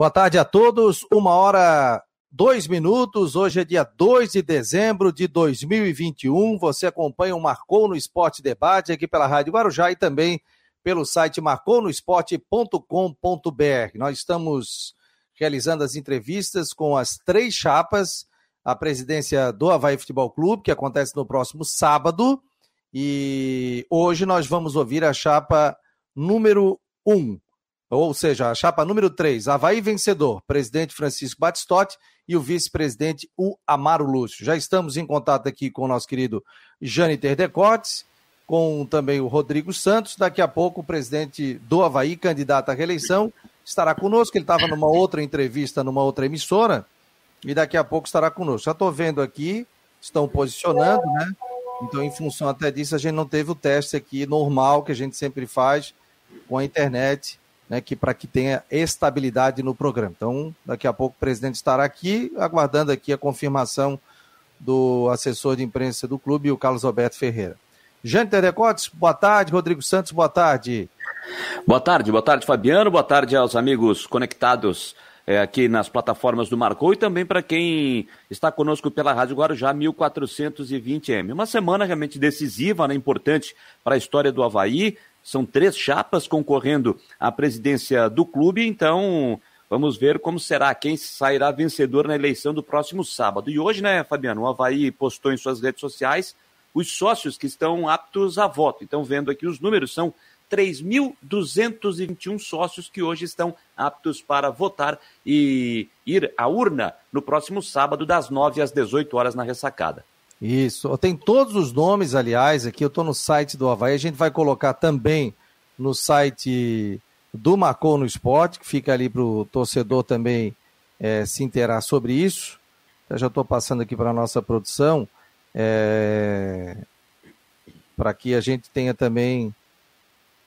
Boa tarde a todos. Uma hora, dois minutos. Hoje é dia 2 de dezembro de 2021. Você acompanha o Marcou no Esporte Debate aqui pela Rádio Guarujá e também pelo site marconosport.com.br. Nós estamos realizando as entrevistas com as três chapas, a presidência do Havaí Futebol Clube, que acontece no próximo sábado, e hoje nós vamos ouvir a chapa número um, ou seja, a chapa número 3, Havaí vencedor, presidente Francisco Batistotti e o vice-presidente o Amaro Lúcio. Já estamos em contato aqui com o nosso querido Jâniter Decotes, com também o Rodrigo Santos. Daqui a pouco o presidente do Havaí, candidato à reeleição, estará conosco. Ele estava numa outra entrevista, numa outra emissora, e daqui a pouco estará conosco. Já estou vendo aqui, estão posicionando, né? Então, em função até disso, a gente não teve o teste aqui normal que a gente sempre faz com a internet, né? Que para que tenha estabilidade no programa. Então, daqui a pouco o presidente estará aqui, aguardando aqui a confirmação do assessor de imprensa do clube, o Carlos Alberto Ferreira. Jânio Terecotes, boa tarde. Rodrigo Santos, boa tarde. Boa tarde, boa tarde, Fabiano. Boa tarde aos amigos conectados é, aqui nas plataformas do Marcou e também para quem está conosco pela Rádio Guarujá 1420M. Uma semana realmente decisiva, né, importante para a história do Havaí. São três chapas concorrendo à presidência do clube, então vamos ver como será, quem sairá vencedor na eleição do próximo sábado. E hoje, né, Fabiano, o Havaí postou em suas redes sociais os sócios que estão aptos a voto. Então, vendo aqui os números, são 3.221 sócios que hoje estão aptos para votar e ir à urna no próximo sábado, das 9 às 18 horas na ressacada. Isso. Tem todos os nomes, aliás, aqui eu estou no site do Havaí. A gente vai colocar também no site do Marcou no Esporte, que fica ali para o torcedor também é, se interar sobre isso. Eu já estou passando aqui para a nossa produção é, para que a gente tenha também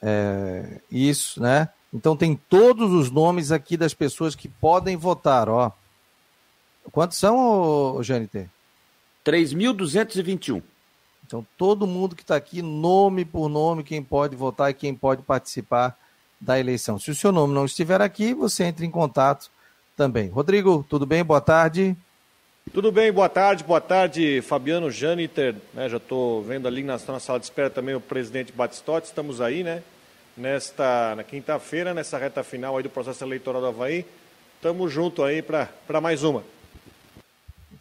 é, isso, né? Então tem todos os nomes aqui das pessoas que podem votar, ó. Quantos são, GNT? 3.221. Então todo mundo que está aqui, nome por nome, quem pode votar e quem pode participar da eleição. Se o seu nome não estiver aqui, você entra em contato também. Rodrigo, tudo bem? Boa tarde. Tudo bem, boa tarde, boa tarde, Fabiano Janiter, né, já estou vendo ali na, na, sala de espera também o presidente Batistotti, estamos aí, né, nesta, na quinta-feira, nessa reta final aí do processo eleitoral do Havaí, estamos junto aí para mais uma.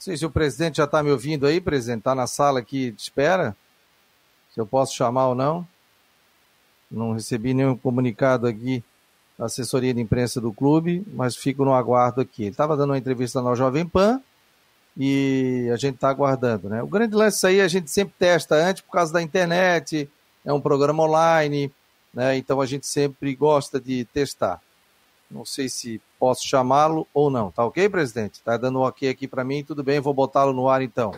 Não sei se o presidente já está me ouvindo aí, presidente, está na sala aqui de espera, se eu posso chamar ou não, não recebi nenhum comunicado aqui da assessoria de imprensa do clube, mas fico no aguardo aqui. Ele estava dando uma entrevista na Jovem Pan, e a gente está aguardando. Né? O grande lance aí a gente sempre testa antes por causa da internet, é um programa online, né? então a gente sempre gosta de testar. Não sei se posso chamá-lo ou não. Tá ok, presidente? Tá dando um ok aqui para mim, tudo bem, vou botá-lo no ar então.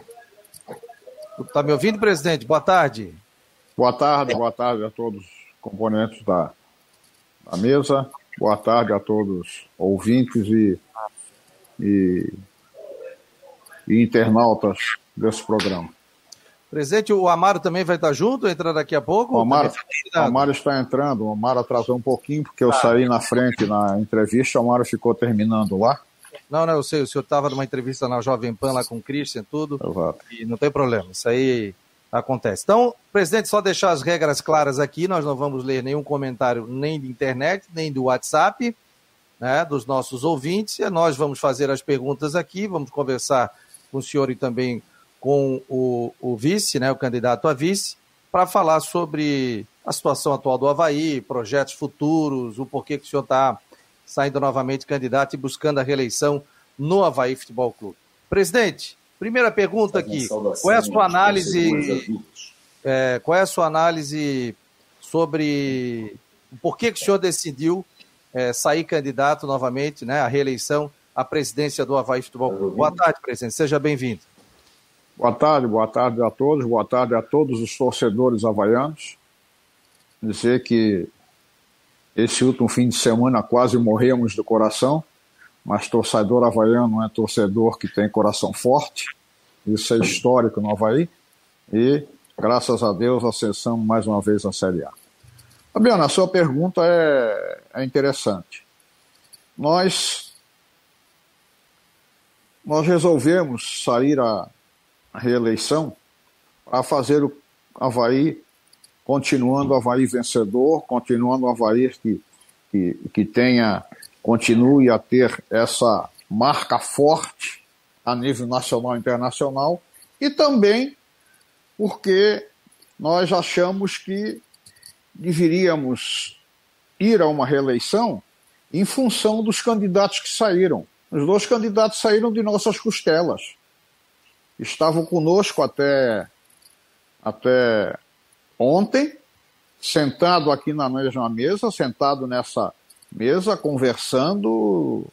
Tá me ouvindo, presidente? Boa tarde. Boa tarde, boa tarde a todos os componentes da, da mesa. Boa tarde a todos ouvintes e, e e internautas desse programa. Presidente, o Amaro também vai estar junto, entra daqui a pouco? O Amaro, o Amaro está entrando, o Amaro atrasou um pouquinho, porque eu ah. saí na frente na entrevista, o Amaro ficou terminando lá. Não, não, eu sei, o senhor estava numa entrevista na Jovem Pan lá com o Christian tudo, Exato. e não tem problema, isso aí acontece. Então, presidente, só deixar as regras claras aqui, nós não vamos ler nenhum comentário nem de internet, nem do WhatsApp, né, dos nossos ouvintes, e nós vamos fazer as perguntas aqui, vamos conversar com o senhor e também com o, o vice, né, o candidato a vice, para falar sobre a situação atual do Havaí, projetos futuros, o porquê que o senhor está saindo novamente candidato e buscando a reeleição no Havaí Futebol Clube. Presidente, primeira pergunta aqui, qual é a sua análise, é, qual é a sua análise sobre o porquê que o senhor decidiu é, sair candidato novamente né, à reeleição à presidência do Havaí Futebol Clube. Boa tarde, presidente. Seja bem-vindo. Boa tarde, boa tarde a todos, boa tarde a todos os torcedores havaianos. Dizer que esse último fim de semana quase morremos do coração, mas torcedor havaiano é torcedor que tem coração forte, isso é histórico no Havaí, e graças a Deus acessamos mais uma vez a Série A. Fabiana, a sua pergunta é, é interessante. Nós nós resolvemos sair a, reeleição para fazer o Havaí continuando o Havaí vencedor, continuando o Havaí que, que, que tenha, continue a ter essa marca forte a nível nacional e internacional, e também porque nós achamos que deveríamos ir a uma reeleição em função dos candidatos que saíram. Os dois candidatos saíram de nossas costelas. Estavam conosco até, até ontem, sentado aqui na mesma mesa, sentado nessa mesa, conversando,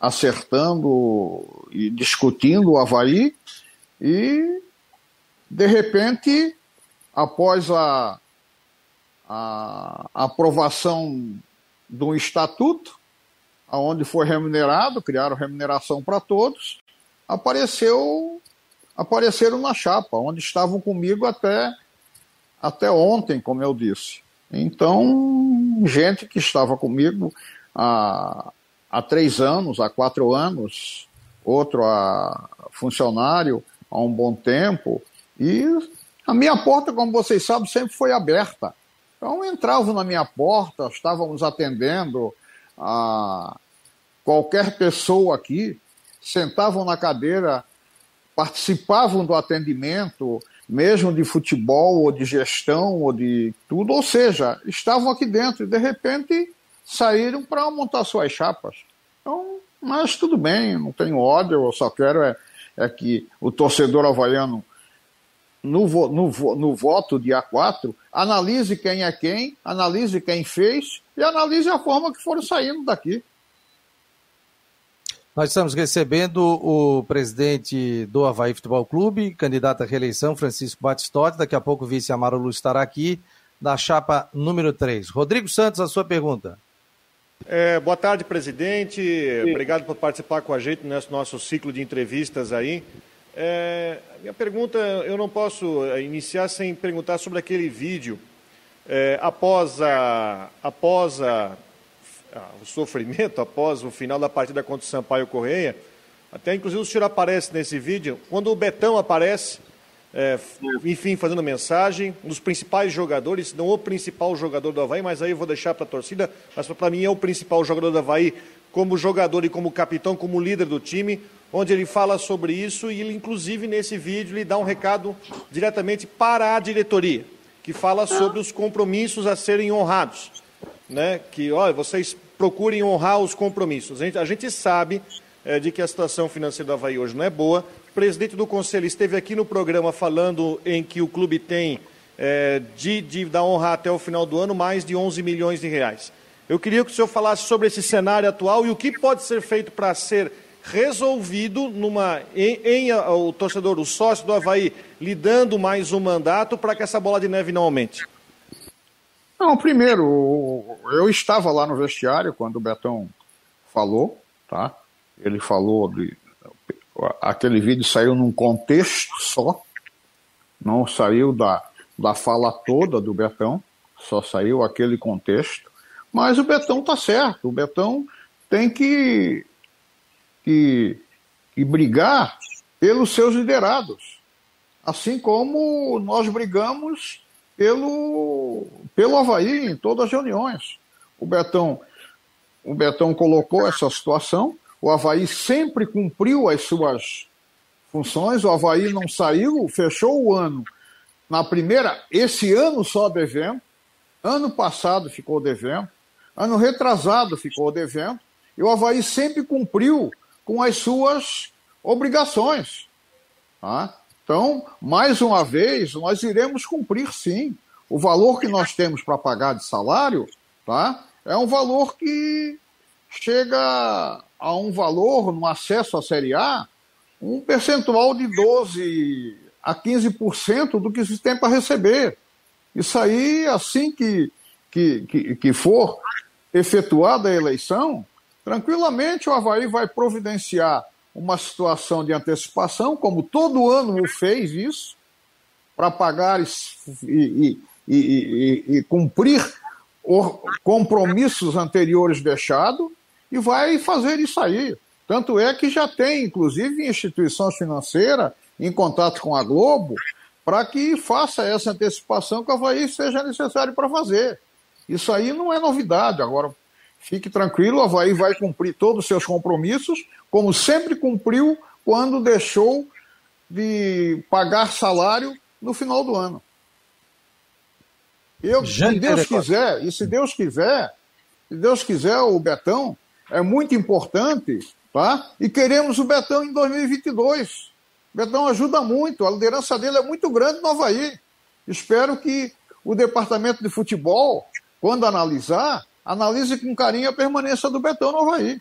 acertando e discutindo o Havaí, e de repente, após a, a aprovação do estatuto, aonde foi remunerado, criaram remuneração para todos, apareceu apareceram na chapa, onde estavam comigo até até ontem, como eu disse. Então, gente que estava comigo há, há três anos, há quatro anos, outro funcionário há um bom tempo, e a minha porta, como vocês sabem, sempre foi aberta. Então entravam na minha porta, estávamos atendendo a qualquer pessoa aqui, sentavam na cadeira, participavam do atendimento, mesmo de futebol ou de gestão ou de tudo, ou seja, estavam aqui dentro e de repente saíram para montar suas chapas. Então, mas tudo bem, não tenho ódio, eu só quero é, é que o torcedor havaiano, no, no, no voto dia 4, analise quem é quem, analise quem fez e analise a forma que foram saindo daqui. Nós estamos recebendo o presidente do Havaí Futebol Clube, candidato à reeleição, Francisco Batistotti. Daqui a pouco o vice Amaro Luz estará aqui, da chapa número 3. Rodrigo Santos, a sua pergunta. É, boa tarde, presidente. Sim. Obrigado por participar com a gente nesse nosso ciclo de entrevistas aí. É, minha pergunta, eu não posso é, iniciar sem perguntar sobre aquele vídeo. É, após a, após a o sofrimento após o final da partida contra o Sampaio Correia. Até inclusive o senhor aparece nesse vídeo. Quando o Betão aparece, é, enfim, fazendo mensagem, um dos principais jogadores, não o principal jogador do Havaí, mas aí eu vou deixar para a torcida, mas para mim é o principal jogador do Havaí, como jogador e como capitão, como líder do time, onde ele fala sobre isso e ele, inclusive, nesse vídeo, lhe dá um recado diretamente para a diretoria, que fala sobre os compromissos a serem honrados. Né? Que, olha, vocês procurem honrar os compromissos. A gente, a gente sabe é, de que a situação financeira do Havaí hoje não é boa. O presidente do conselho esteve aqui no programa falando em que o clube tem é, de dívida honrar até o final do ano mais de 11 milhões de reais. Eu queria que o senhor falasse sobre esse cenário atual e o que pode ser feito para ser resolvido numa, em, em o torcedor, o sócio do Havaí, lhe dando mais um mandato para que essa bola de neve não aumente. Não, primeiro, eu estava lá no vestiário quando o Betão falou, tá? Ele falou de. Aquele vídeo saiu num contexto só, não saiu da, da fala toda do Betão, só saiu aquele contexto. Mas o Betão tá certo, o Betão tem que, que, que brigar pelos seus liderados. Assim como nós brigamos pelo, pelo Havaí em todas as reuniões. O Betão, o Betão colocou essa situação, o Havaí sempre cumpriu as suas funções, o Havaí não saiu, fechou o ano na primeira, esse ano só devendo, ano passado ficou devendo, ano retrasado ficou devendo, e o Havaí sempre cumpriu com as suas obrigações. Tá? Então, mais uma vez, nós iremos cumprir sim. O valor que nós temos para pagar de salário tá, é um valor que chega a um valor no acesso à Série A, um percentual de 12% a 15% do que se tem para receber. Isso aí, assim que, que, que, que for efetuada a eleição, tranquilamente o Havaí vai providenciar uma situação de antecipação, como todo ano fez isso, para pagar e, e, e, e, cumprir compromissos anteriores deixados, e vai fazer isso aí. Tanto é que já tem, inclusive, instituições financeiras em contato com a Globo para que faça essa antecipação que o Havaí seja necessário para fazer. Isso aí não é novidade. Agora, fique tranquilo, o Havaí vai cumprir todos os seus compromissos, como sempre cumpriu quando deixou de pagar salário no final do ano. Eu, se Deus quiser, e se Deus quiser, se Deus quiser, o Betão é muito importante, tá? E queremos o Betão em 2022. O Betão ajuda muito, a liderança dele é muito grande no Havaí. Espero que o departamento de futebol, quando analisar, analise com carinho a permanência do Betão no Havaí.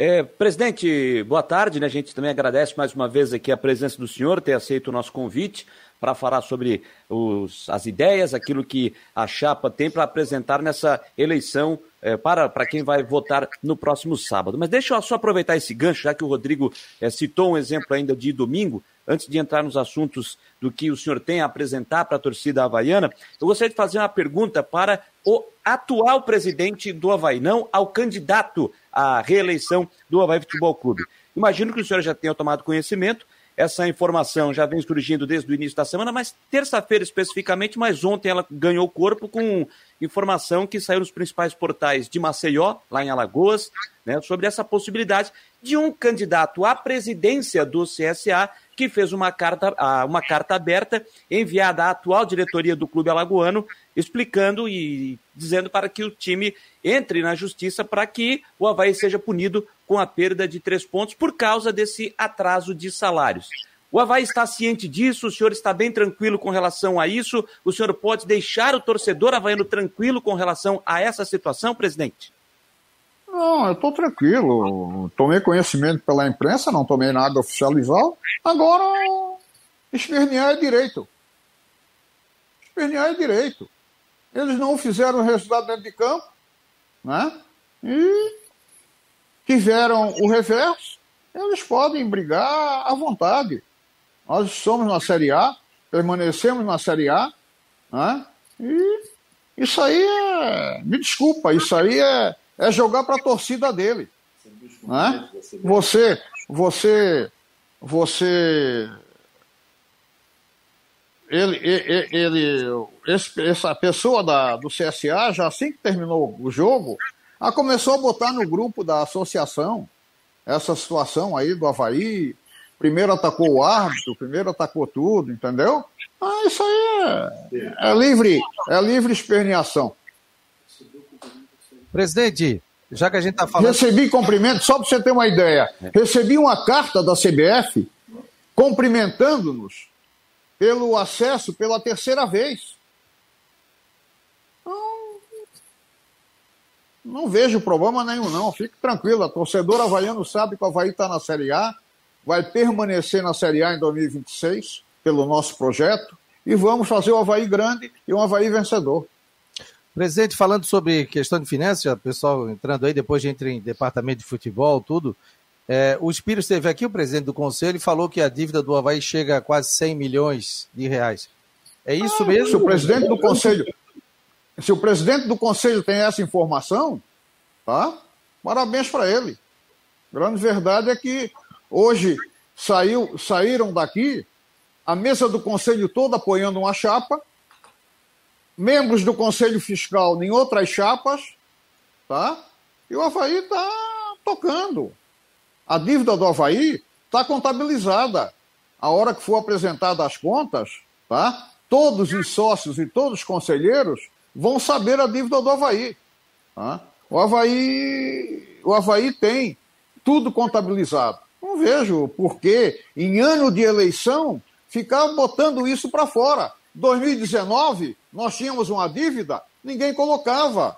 É, presidente, boa tarde. Né? A gente também agradece mais uma vez aqui a presença do senhor, ter aceito o nosso convite para falar sobre os, as ideias, aquilo que a chapa tem para apresentar nessa eleição é, para, para quem vai votar no próximo sábado. Mas deixa eu só aproveitar esse gancho, já que o Rodrigo é, citou um exemplo ainda de domingo, antes de entrar nos assuntos do que o senhor tem a apresentar para a torcida havaiana, eu gostaria de fazer uma pergunta para o atual presidente do Havaí, não ao candidato à reeleição do Havaí Futebol Clube. Imagino que o senhor já tenha tomado conhecimento essa informação já vem surgindo desde o início da semana, mas terça-feira especificamente, mas ontem ela ganhou corpo com informação que saiu nos principais portais de Maceió, lá em Alagoas, né, sobre essa possibilidade de um candidato à presidência do CSA que fez uma carta, uma carta aberta enviada à atual diretoria do clube alagoano, explicando e dizendo para que o time entre na justiça para que o Havaí seja punido com a perda de três pontos por causa desse atraso de salários. O Havaí está ciente disso, o senhor está bem tranquilo com relação a isso? O senhor pode deixar o torcedor havaiano tranquilo com relação a essa situação, presidente? Não, eu estou tranquilo. Tomei conhecimento pela imprensa, não tomei nada oficializado. Agora, espernear é direito. Espernear é direito. Eles não fizeram o resultado dentro de campo, né? E fizeram o reverso. Eles podem brigar à vontade. Nós somos na Série A, permanecemos na Série A, né? E isso aí é. Me desculpa, isso aí é é jogar para a torcida dele. Né? Você, você, você, ele, ele, ele esse, essa pessoa da, do CSA, já assim que terminou o jogo, a começou a botar no grupo da associação essa situação aí do Havaí. Primeiro atacou o árbitro, primeiro atacou tudo, entendeu? Ah, isso aí é, é livre, é livre esperneação. Presidente, já que a gente está falando. Recebi cumprimento, só para você ter uma ideia. Recebi uma carta da CBF cumprimentando-nos pelo acesso pela terceira vez. Não, não vejo problema nenhum, não. Fique tranquilo. A torcedora havaiano sabe que o Havaí está na Série A, vai permanecer na Série A em 2026, pelo nosso projeto, e vamos fazer o Havaí grande e um Havaí vencedor. Presidente, falando sobre questão de finanças, o pessoal entrando aí, depois de entrar em departamento de futebol, tudo. É, o Espírito esteve aqui, o presidente do conselho, e falou que a dívida do Havaí chega a quase 100 milhões de reais. É isso ah, mesmo? Se o presidente do conselho, se o presidente do conselho tem essa informação, tá? Parabéns para ele. grande verdade é que hoje saiu, saíram daqui a mesa do conselho toda apoiando uma chapa membros do Conselho Fiscal em outras chapas, tá? E o Havaí está tocando. A dívida do Havaí está contabilizada. A hora que for apresentada as contas, tá? Todos os sócios e todos os conselheiros vão saber a dívida do Havaí. Tá? O Havaí, o Havaí tem tudo contabilizado. Não vejo por que, em ano de eleição, ficar botando isso para fora. 2019, nós tínhamos uma dívida, ninguém colocava.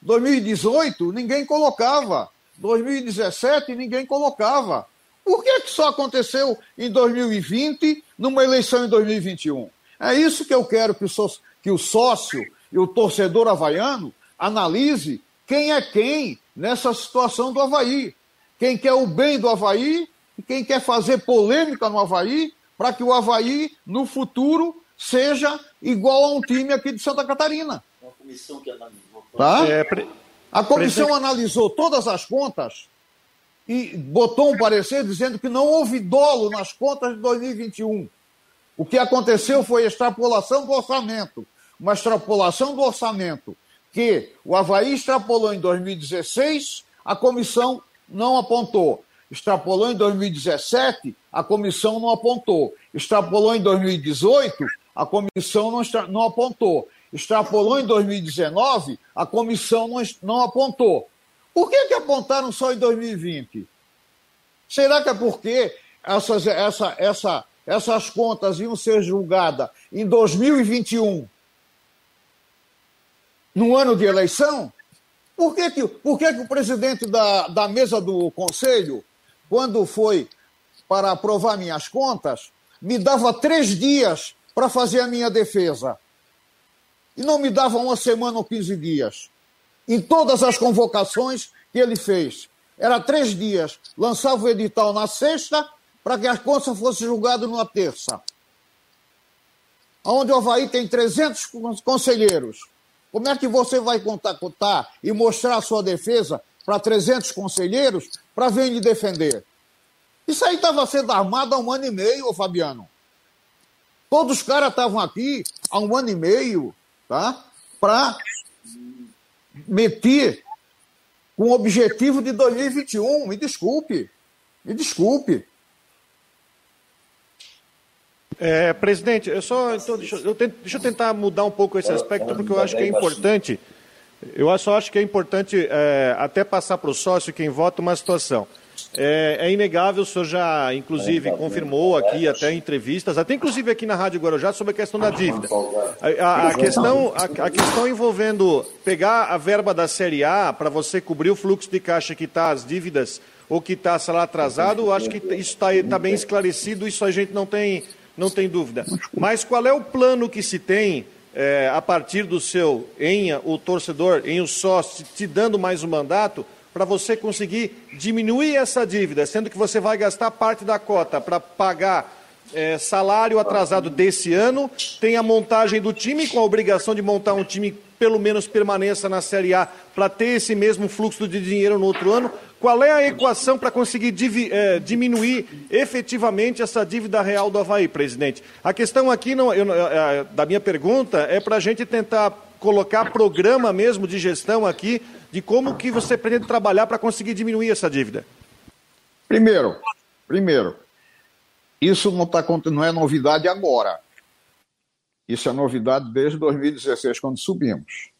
2018, ninguém colocava. 2017, ninguém colocava. Por que, que só aconteceu em 2020, numa eleição em 2021? É isso que eu quero que o, sócio, que o sócio e o torcedor havaiano analise quem é quem nessa situação do Havaí. Quem quer o bem do Havaí e quem quer fazer polêmica no Havaí para que o Havaí, no futuro, seja igual a um time aqui de Santa Catarina. Uma comissão que analisou. Tá? É, pre... A comissão analisou todas as contas e botou um parecer dizendo que não houve dolo nas contas de 2021. O que aconteceu foi a extrapolação do orçamento. Uma extrapolação do orçamento que o Havaí extrapolou em 2016, a comissão não apontou. Extrapolou em 2017, a comissão não apontou. Extrapolou em 2018, a comissão não, não apontou. Extrapolou em 2019, a comissão não, não apontou. Por que, que apontaram só em 2020? Será que é porque essas, essa, essa, essas contas iam ser julgadas em 2021, no ano de eleição? Por que, que, por que, que o presidente da, da mesa do conselho, quando foi para aprovar minhas contas, me dava três dias para fazer a minha defesa? E não me dava uma semana ou 15 dias. Em todas as convocações que ele fez. Era três dias. Lançava o edital na sexta para que a contas fosse julgada numa terça. Onde o Havaí tem 300 conselheiros. Como é que você vai contar, contar e mostrar a sua defesa para 300 conselheiros para vir lhe defender? Isso aí estava sendo armado há um ano e meio, Fabiano. Todos os caras estavam aqui há um ano e meio, tá? Para meter com o objetivo de 2021. Me desculpe. Me desculpe. É, presidente, eu só então, deixa, eu tento, deixa, eu tentar mudar um pouco esse aspecto, porque eu acho que é importante. Eu só acho que é importante é, até passar para o sócio quem vota uma situação. É, é, inegável, o senhor já, inclusive, confirmou aqui, até em entrevistas, até inclusive aqui na Rádio Guarujá, sobre a questão da dívida. A, a, a questão, a, a, questão envolvendo pegar a verba da Série A para você cobrir o fluxo de caixa que está as dívidas ou que está salário atrasado, acho que isso está tá bem esclarecido, isso a gente não tem, não tem dúvida. Mas qual é o plano que se tem é, a partir do seu, em o torcedor, em o sócio, te dando mais um mandato, para você conseguir diminuir essa dívida, sendo que você vai gastar parte da cota para pagar é, salário atrasado desse ano, tem a montagem do time, com a obrigação de montar um time pelo menos permaneça na Série A para ter esse mesmo fluxo de dinheiro no outro ano. Qual é a equação para conseguir é, diminuir efetivamente essa dívida real do Havaí, presidente? A questão aqui não, eu, é, da minha pergunta é para a gente tentar colocar programa mesmo de gestão aqui de como que você pretende trabalhar para conseguir diminuir essa dívida? Primeiro, primeiro, isso não, tá, não é novidade agora. Isso é novidade desde 2016, quando subimos.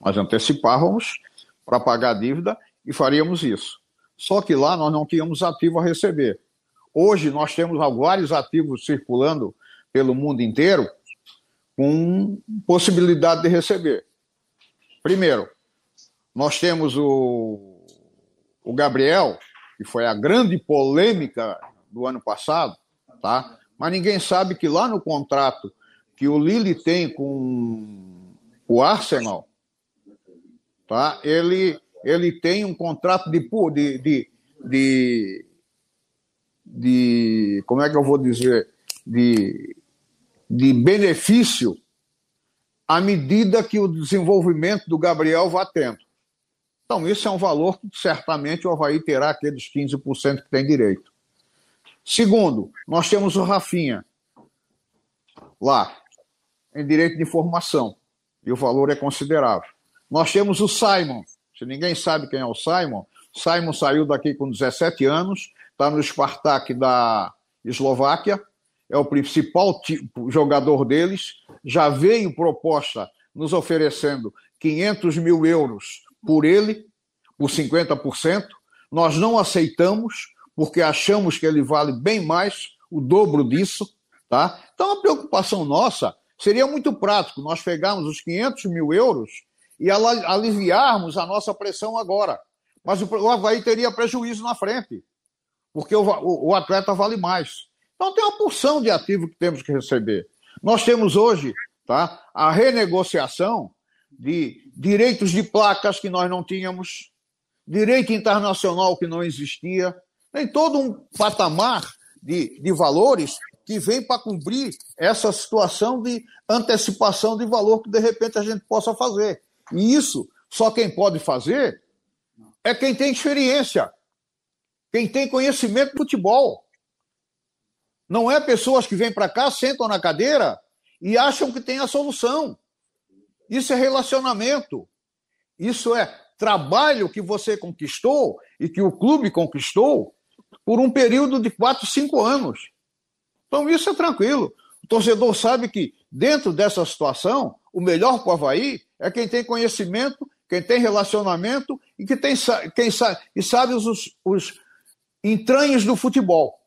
Nós antecipávamos para pagar a dívida e faríamos isso. Só que lá nós não tínhamos ativo a receber. Hoje nós temos vários ativos circulando pelo mundo inteiro com possibilidade de receber. Primeiro, nós temos o, o Gabriel, que foi a grande polêmica do ano passado, tá? mas ninguém sabe que lá no contrato que o Lille tem com o Arsenal, tá? ele, ele tem um contrato de, de, de, de, de como é que eu vou dizer, de, de benefício à medida que o desenvolvimento do Gabriel vá tendo. Então, isso é um valor que certamente o Havaí terá aqueles 15% que tem direito. Segundo, nós temos o Rafinha lá, em direito de informação, e o valor é considerável. Nós temos o Simon, se ninguém sabe quem é o Simon, Simon saiu daqui com 17 anos, está no Spartak da Eslováquia, é o principal tipo, jogador deles, já veio proposta nos oferecendo 500 mil euros por ele, por 50%. Nós não aceitamos, porque achamos que ele vale bem mais, o dobro disso. Tá? Então, a preocupação nossa seria muito prático nós pegarmos os 500 mil euros e aliviarmos a nossa pressão agora. Mas o Havaí teria prejuízo na frente, porque o, atleta vale mais. Então, tem uma porção de ativo que temos que receber. Nós temos hoje tá, a renegociação de direitos de placas que nós não tínhamos, direito internacional que não existia, tem todo um patamar de, de valores que vem para cumprir essa situação de antecipação de valor que de repente a gente possa fazer. E isso só quem pode fazer é quem tem experiência. quem tem conhecimento de futebol. Não é pessoas que vêm para cá, sentam na cadeira e acham que tem a solução. Isso é relacionamento. Isso é trabalho que você conquistou e que o clube conquistou por um período de quatro, cinco anos. Então, isso é tranquilo. O torcedor sabe que, dentro dessa situação, o melhor para o Havaí é quem tem conhecimento, quem tem relacionamento e que tem, quem sabe, e sabe os, os entranhos do futebol.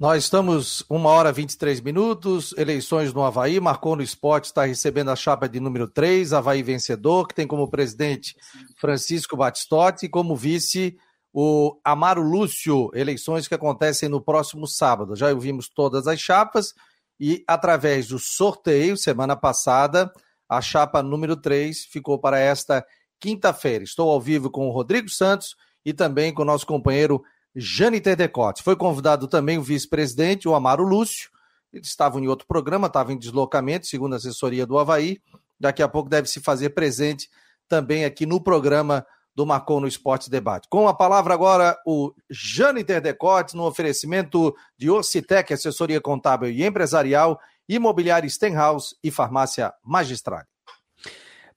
Nós estamos uma hora e 23 minutos, eleições no Havaí, marcou no esporte, está recebendo a chapa de número 3, Havaí vencedor, que tem como presidente Francisco Batistotti e como vice o Amaro Lúcio, eleições que acontecem no próximo sábado. Já ouvimos todas as chapas e através do sorteio, semana passada, a chapa número 3 ficou para esta quinta-feira. Estou ao vivo com o Rodrigo Santos e também com o nosso companheiro Jane Decote. Foi convidado também o vice-presidente, o Amaro Lúcio. Eles estavam em outro programa, estavam em deslocamento, segundo a assessoria do Havaí. Daqui a pouco deve se fazer presente também aqui no programa do Marcou no Esporte Debate. Com a palavra agora o Jâniter Decote, no oferecimento de Ocitec, assessoria contábil e empresarial, imobiliária Stenhouse e farmácia Magistrale.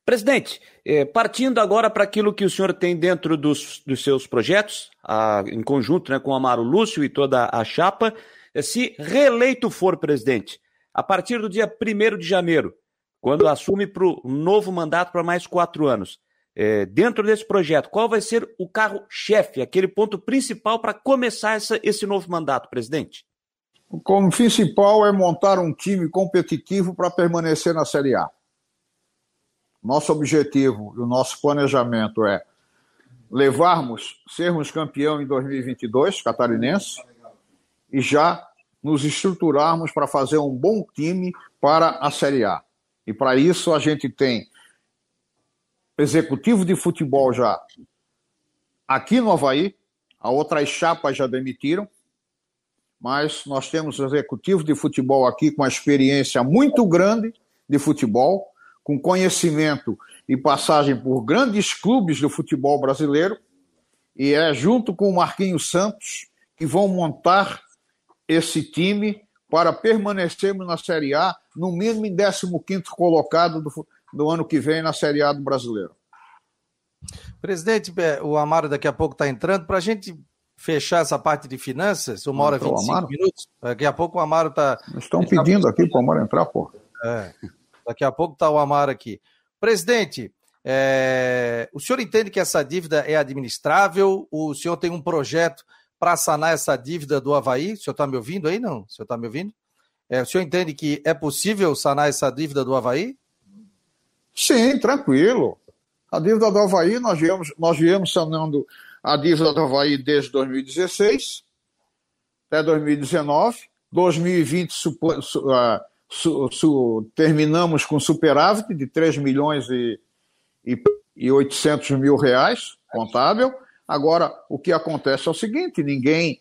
Presidente, eh, partindo agora para aquilo que o senhor tem dentro dos, dos seus projetos, a, em conjunto né, com Amaro Lúcio e toda a chapa, eh, se reeleito for presidente, a partir do dia 1 de janeiro, quando assume para o novo mandato para mais quatro anos, eh, dentro desse projeto, qual vai ser o carro-chefe, aquele ponto principal para começar essa, esse novo mandato, presidente? O principal é montar um time competitivo para permanecer na Série A. Nosso objetivo e o nosso planejamento é levarmos, sermos campeão em 2022, catarinense, e já nos estruturarmos para fazer um bom time para a Série A. E para isso a gente tem executivo de futebol já aqui no Havaí, a outras chapas já demitiram, mas nós temos executivo de futebol aqui com uma experiência muito grande de futebol, com conhecimento e passagem por grandes clubes do futebol brasileiro, e é junto com o Marquinhos Santos que vão montar esse time para permanecermos na Série A, no mínimo em 15º colocado do, do ano que vem na Série A do Brasileiro. Presidente, é, o Amaro daqui a pouco está entrando. Para a gente fechar essa parte de finanças, uma hora e 25 minutos, daqui a pouco o Amaro está... Estão pedindo tá... aqui para o Amaro entrar, pô. É. Daqui a pouco está o Amaro aqui. Presidente, é... o senhor entende que essa dívida é administrável? O senhor tem um projeto para sanar essa dívida do Havaí? O senhor está me ouvindo aí? Não? O senhor está me ouvindo? É, o senhor entende que é possível sanar essa dívida do Havaí? Sim, tranquilo. A dívida do Havaí, nós viemos, nós viemos sanando a dívida do Havaí desde 2016 até 2019. 2020 supo, su, uh, su, su, terminamos com superávit de 3 milhões e, e, e 800 mil reais contábil. Agora, o que acontece é o seguinte: ninguém,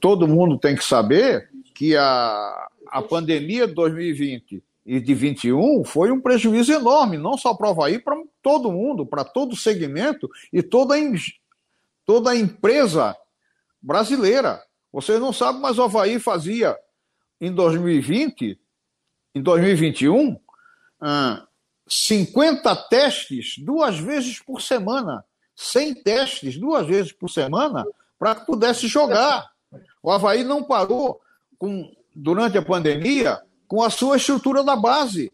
todo mundo tem que saber que a, a pandemia de 2020 e de 21 foi um prejuízo enorme, não só para o Havaí, para todo mundo, para todo o segmento e toda, toda a empresa brasileira. Vocês não sabem, mas o Havaí fazia em 2020 em 2021, 50 testes duas vezes por semana. 100 testes duas vezes por semana para que pudesse jogar. O Havaí não parou com, durante a pandemia com a sua estrutura da base.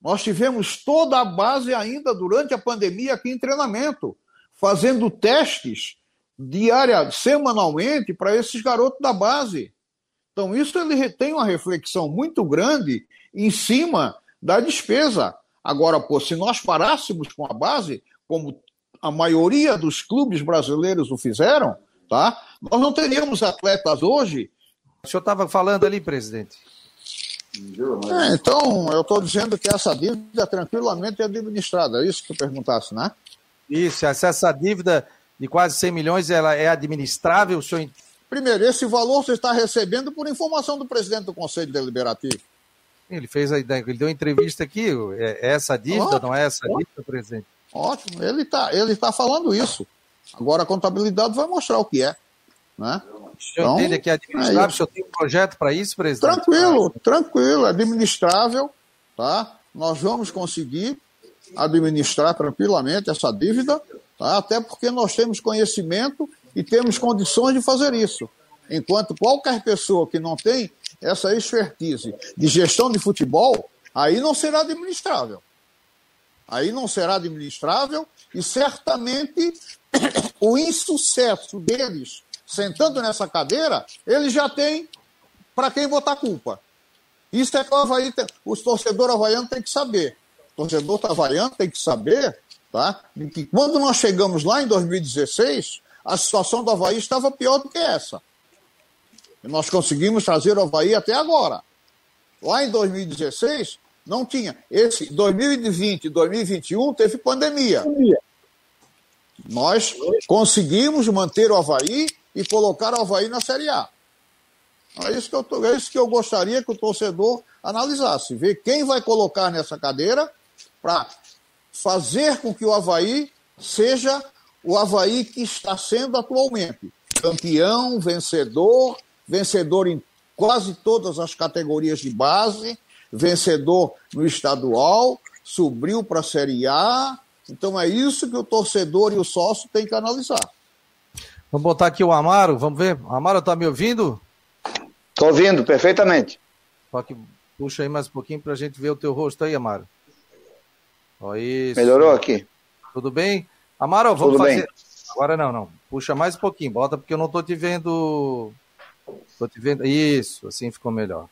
Nós tivemos toda a base ainda durante a pandemia aqui em treinamento, fazendo testes diária, semanalmente para esses garotos da base. Então, isso ele tem uma reflexão muito grande em cima da despesa. Agora, pô, se nós parássemos com a base, como a maioria dos clubes brasileiros o fizeram, tá? Nós não teríamos atletas hoje. O senhor estava falando ali, presidente. É, então, eu estou dizendo que essa dívida tranquilamente é administrada. É isso que tu perguntasse, né? Isso, essa dívida de quase 100 milhões ela é administrável, o senhor Primeiro, esse valor você está recebendo por informação do presidente do Conselho Deliberativo. Ele fez a ideia, ele deu uma entrevista aqui. É essa dívida, ótimo, não é essa ótimo. dívida, presidente? Ótimo, ele está ele tá falando isso. Agora a contabilidade vai mostrar o que é. Né? O senhor então, entende que é administrável? É o senhor tem um projeto para isso, presidente? Tranquilo, tranquilo, é administrável. Tá? Nós vamos conseguir administrar tranquilamente essa dívida, tá? até porque nós temos conhecimento e temos condições de fazer isso. Enquanto qualquer pessoa que não tem essa expertise de gestão de futebol, aí não será administrável. Aí não será administrável e certamente o insucesso deles sentando nessa cadeira, ele já tem para quem botar culpa. Isso é que o Havaí tem, os torcedores havaianos têm que saber. O torcedor havaiano tem que saber tá, que quando nós chegamos lá em 2016, a situação do Havaí estava pior do que essa. E nós conseguimos trazer o Havaí até agora. Lá em 2016, não tinha. Esse 2020 e 2021 teve pandemia. Nós conseguimos manter o Havaí e colocar o Havaí na Série A. É isso, que eu, é isso que eu gostaria que o torcedor analisasse, ver quem vai colocar nessa cadeira para fazer com que o Havaí seja o Havaí que está sendo atualmente. Campeão, vencedor, vencedor em quase todas as categorias de base, vencedor no estadual, subiu para a Série A. Então é isso que o torcedor e o sócio têm que analisar. Vamos botar aqui o Amaro, vamos ver. Amaro, tá me ouvindo? Estou ouvindo perfeitamente. Só que puxa aí mais um pouquinho para a gente ver o teu rosto aí, Amaro. Ó, isso. Melhorou aqui? Tudo bem? Amaro, vamos Tudo fazer. Bem. Agora não, não. Puxa mais um pouquinho, bota porque eu não tô te vendo. Tô te vendo. Isso, assim ficou melhor.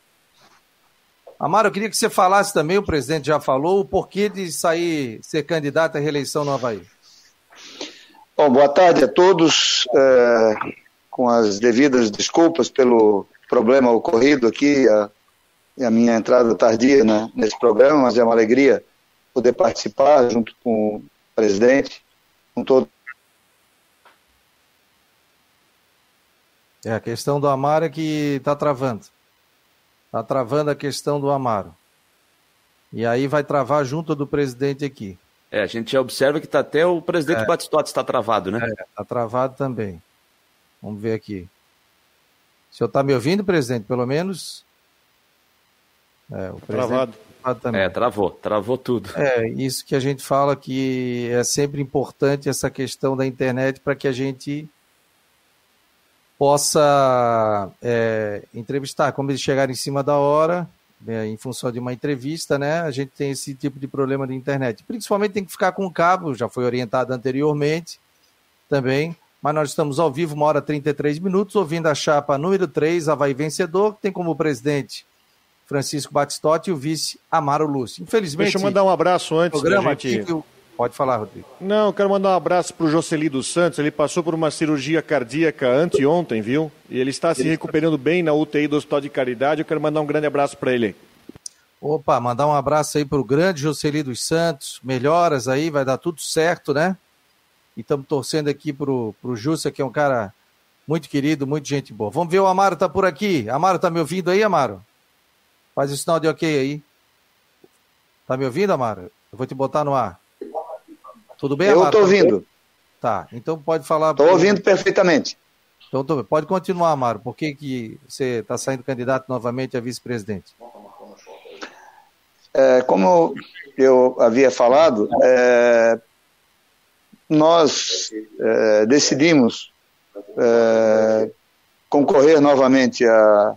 Amaro, eu queria que você falasse também, o presidente já falou, o porquê de sair, ser candidato à reeleição no Havaí. Bom, boa tarde a todos. É, com as devidas desculpas pelo problema ocorrido aqui a, e a minha entrada tardia né, nesse programa, mas é uma alegria poder participar junto com o presidente, com todo. É, a questão do Amaro é que está travando. Está travando a questão do Amaro. E aí vai travar junto do presidente aqui. É, a gente já observa que está até o presidente é. Batistotti está travado, né? Está é, tá travado também. Vamos ver aqui. O senhor está me ouvindo, presidente, pelo menos? É, o Travado. Também. É, travou, travou tudo. É, isso que a gente fala que é sempre importante essa questão da internet para que a gente possa é, entrevistar. Como eles chegarem em cima da hora, né, em função de uma entrevista, né, a gente tem esse tipo de problema de internet. Principalmente tem que ficar com o cabo, já foi orientado anteriormente também, mas nós estamos ao vivo, uma hora e 33 minutos, ouvindo a chapa número 3, Havaí Vencedor, que tem como presidente Francisco Batistotti e o vice Amaro Lúcio. Infelizmente... Deixa eu mandar um abraço antes programa gente... Aqui, Pode falar, Rodrigo. Não, eu quero mandar um abraço para o Jocely dos Santos. Ele passou por uma cirurgia cardíaca anteontem, viu? E ele está se recuperando bem na UTI do Hospital de Caridade. Eu quero mandar um grande abraço para ele. Opa, mandar um abraço aí para o grande Jocely dos Santos. Melhoras aí, vai dar tudo certo, né? E estamos torcendo aqui para o Júcia, que é um cara muito querido, muito gente boa. Vamos ver o Amaro tá por aqui. Amaro, tá me ouvindo aí, Amaro? Faz o sinal de ok aí. Tá me ouvindo, Amaro? Eu vou te botar no ar. Tudo bem, Eu estou ouvindo. Tá, então pode falar. Estou ouvindo perfeitamente. Então, pode continuar, Amaro. Por que, que você está saindo candidato novamente a vice-presidente? É, como eu havia falado, é, nós é, decidimos é, concorrer novamente à,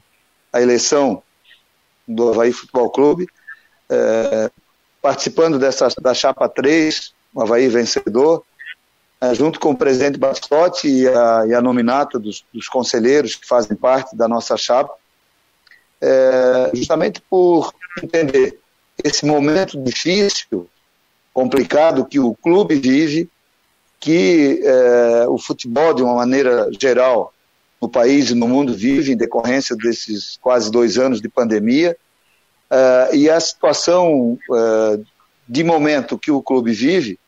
à, eleição do Havaí Futebol Clube, é, participando dessa, da chapa 3 o Havaí vencedor, é, junto com o presidente Bastotti e a, e a nominata dos, dos, conselheiros que fazem parte da nossa chapa, é, justamente por entender esse momento difícil, complicado que o clube vive, que o futebol, de uma maneira geral, no país e no mundo vive em decorrência desses quase dois anos de pandemia, é, e a situação é, de momento que o clube vive,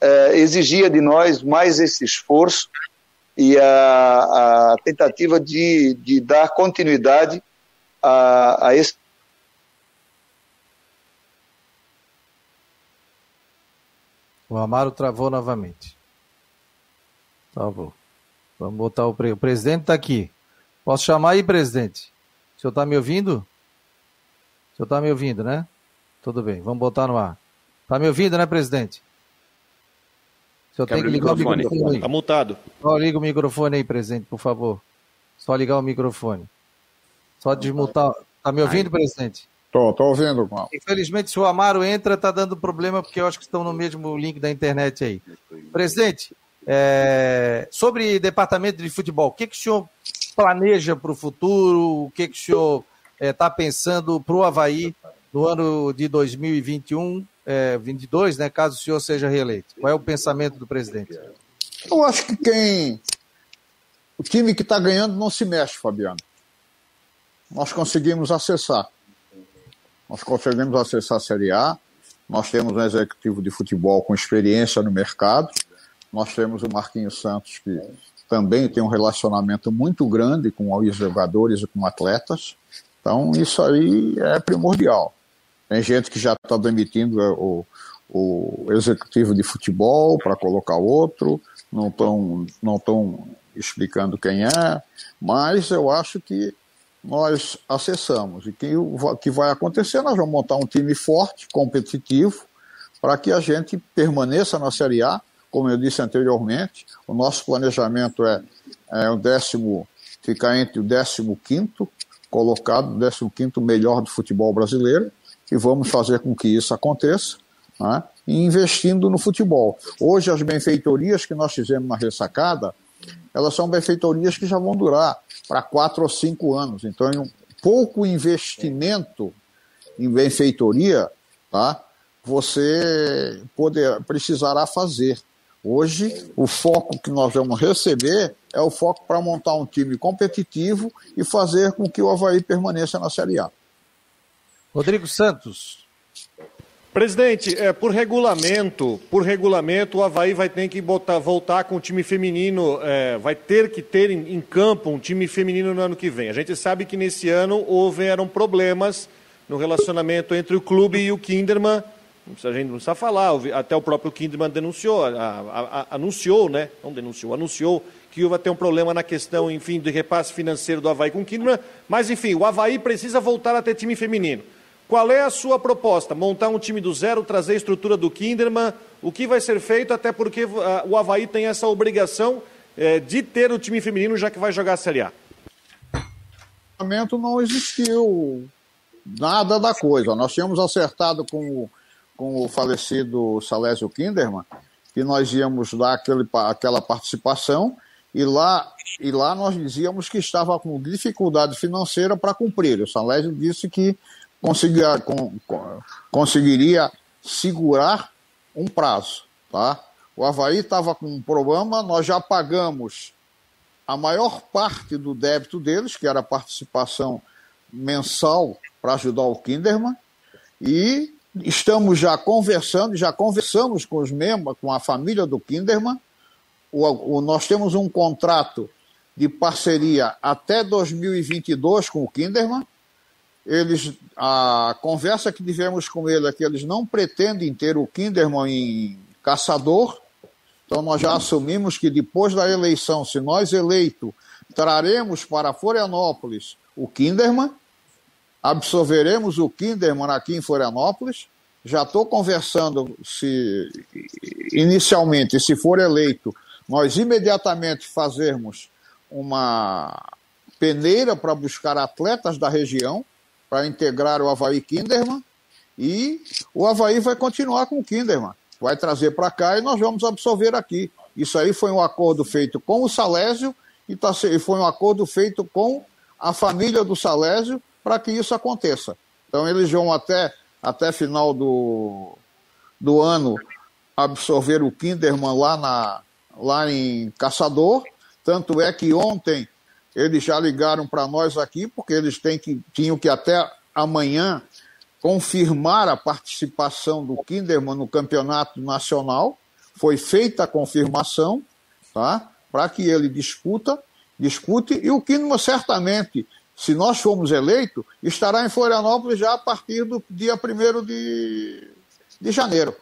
eh, exigia de nós mais esse esforço e a, a tentativa de, de, dar continuidade a, a esse. O Amaro travou novamente. Tá bom. Vamos botar o, pre... o presidente está aqui. Posso chamar aí, presidente? O senhor está me ouvindo? O senhor está me ouvindo, né? Tudo bem, vamos botar no ar. Está me ouvindo, né, presidente? O senhor tem que ligar o microfone. Está mutado. Só liga o microfone aí, presidente, por favor. Só ligar o microfone. Só desmutar. Está me ouvindo, presidente? Estou, estou ouvindo, Paulo. Infelizmente, se o Amaro entra, está dando problema, porque eu acho que estão no mesmo link da internet aí. Presidente, é, sobre departamento de futebol, o que, que o senhor planeja para o futuro? O que, que o senhor está é, pensando para o Havaí no ano de 2021, é, 22, né, caso o senhor seja reeleito? Qual é o pensamento do presidente? Eu acho que quem. O time que está ganhando não se mexe, Fabiano. Nós conseguimos acessar. Nós conseguimos acessar a Série A. Nós temos um executivo de futebol com experiência no mercado. Nós temos o Marquinhos Santos, que também tem um relacionamento muito grande com os jogadores e com atletas. Então, isso aí é primordial. Tem gente que já está demitindo o, o executivo de futebol para colocar outro, não estão não tão explicando quem é, mas eu acho que nós acessamos. E que o que vai acontecer, nós vamos montar um time forte, competitivo, para que a gente permaneça na Série A como eu disse anteriormente, o nosso planejamento é, é o décimo, ficar entre o 15 colocado, o 15 melhor do futebol brasileiro, e vamos fazer com que isso aconteça, né? investindo no futebol. Hoje, as benfeitorias que nós fizemos na ressacada, elas são benfeitorias que já vão durar para quatro ou cinco anos. Então, um pouco investimento em benfeitoria, tá? você poder, precisará fazer. Hoje, o foco que nós vamos receber é o foco para montar um time competitivo e fazer com que o Havaí permaneça na Série A. Rodrigo Santos. Presidente, é, por regulamento, por regulamento, o Havaí vai ter que botar, voltar com o time feminino, é, vai ter que ter em, em, campo um time feminino no ano que vem. A gente sabe que nesse ano houveram problemas no relacionamento entre o clube e o Kinderman a gente não precisa falar, até o próprio Kinderman denunciou, a, a, a, anunciou, né? Não denunciou, anunciou que vai ter um problema na questão, enfim, de repasse financeiro do Havaí com o Kinderman, mas enfim, o Havaí precisa voltar a ter time feminino. Qual é a sua proposta? Montar um time do zero, trazer a estrutura do Kinderman? O que vai ser feito, até porque uh, o Havaí tem essa obrigação uh, de ter o time feminino, já que vai jogar a Série A? Não existiu nada da coisa. Nós tínhamos acertado com o com o falecido Salésio Kinderman, que nós íamos dar aquele, aquela participação e lá, e lá nós dizíamos que estava com dificuldade financeira para cumprir. O Salésio disse que conseguia, com, conseguiria segurar um prazo. Tá? O Havaí estava com um problema, nós já pagamos a maior parte do débito deles, que era a participação mensal para ajudar o Kinderman, e Estamos já conversando, já conversamos com os membros, com a família do Kinderman. O, o, nós temos um contrato de parceria até 2022 com o Kinderman. Eles, a conversa que tivemos com ele é que eles não pretendem ter o Kinderman em caçador. Então nós já assumimos que depois da eleição, se nós eleito, traremos para Florianópolis o Kinderman absorveremos o Kinderman aqui em Florianópolis. Já estou conversando se inicialmente, se for eleito, nós imediatamente fazermos uma peneira para buscar atletas da região para integrar o Havaí Kinderman e o Havaí vai continuar com o Kinderman. Vai trazer para cá e nós vamos absorver aqui. Isso aí foi um acordo feito com o Salésio e tá, foi um acordo feito com a família do Salésio para que isso aconteça. Então eles vão até, até final do, do ano absorver o Kinderman lá, na, lá em Caçador. Tanto é que ontem eles já ligaram para nós aqui, porque eles têm que, tinham que até amanhã confirmar a participação do Kinderman no campeonato nacional. Foi feita a confirmação, tá? Para que ele disputa, discute, e o Kinderman certamente se nós formos eleitos, estará em Florianópolis já a partir do dia 1 de, de janeiro.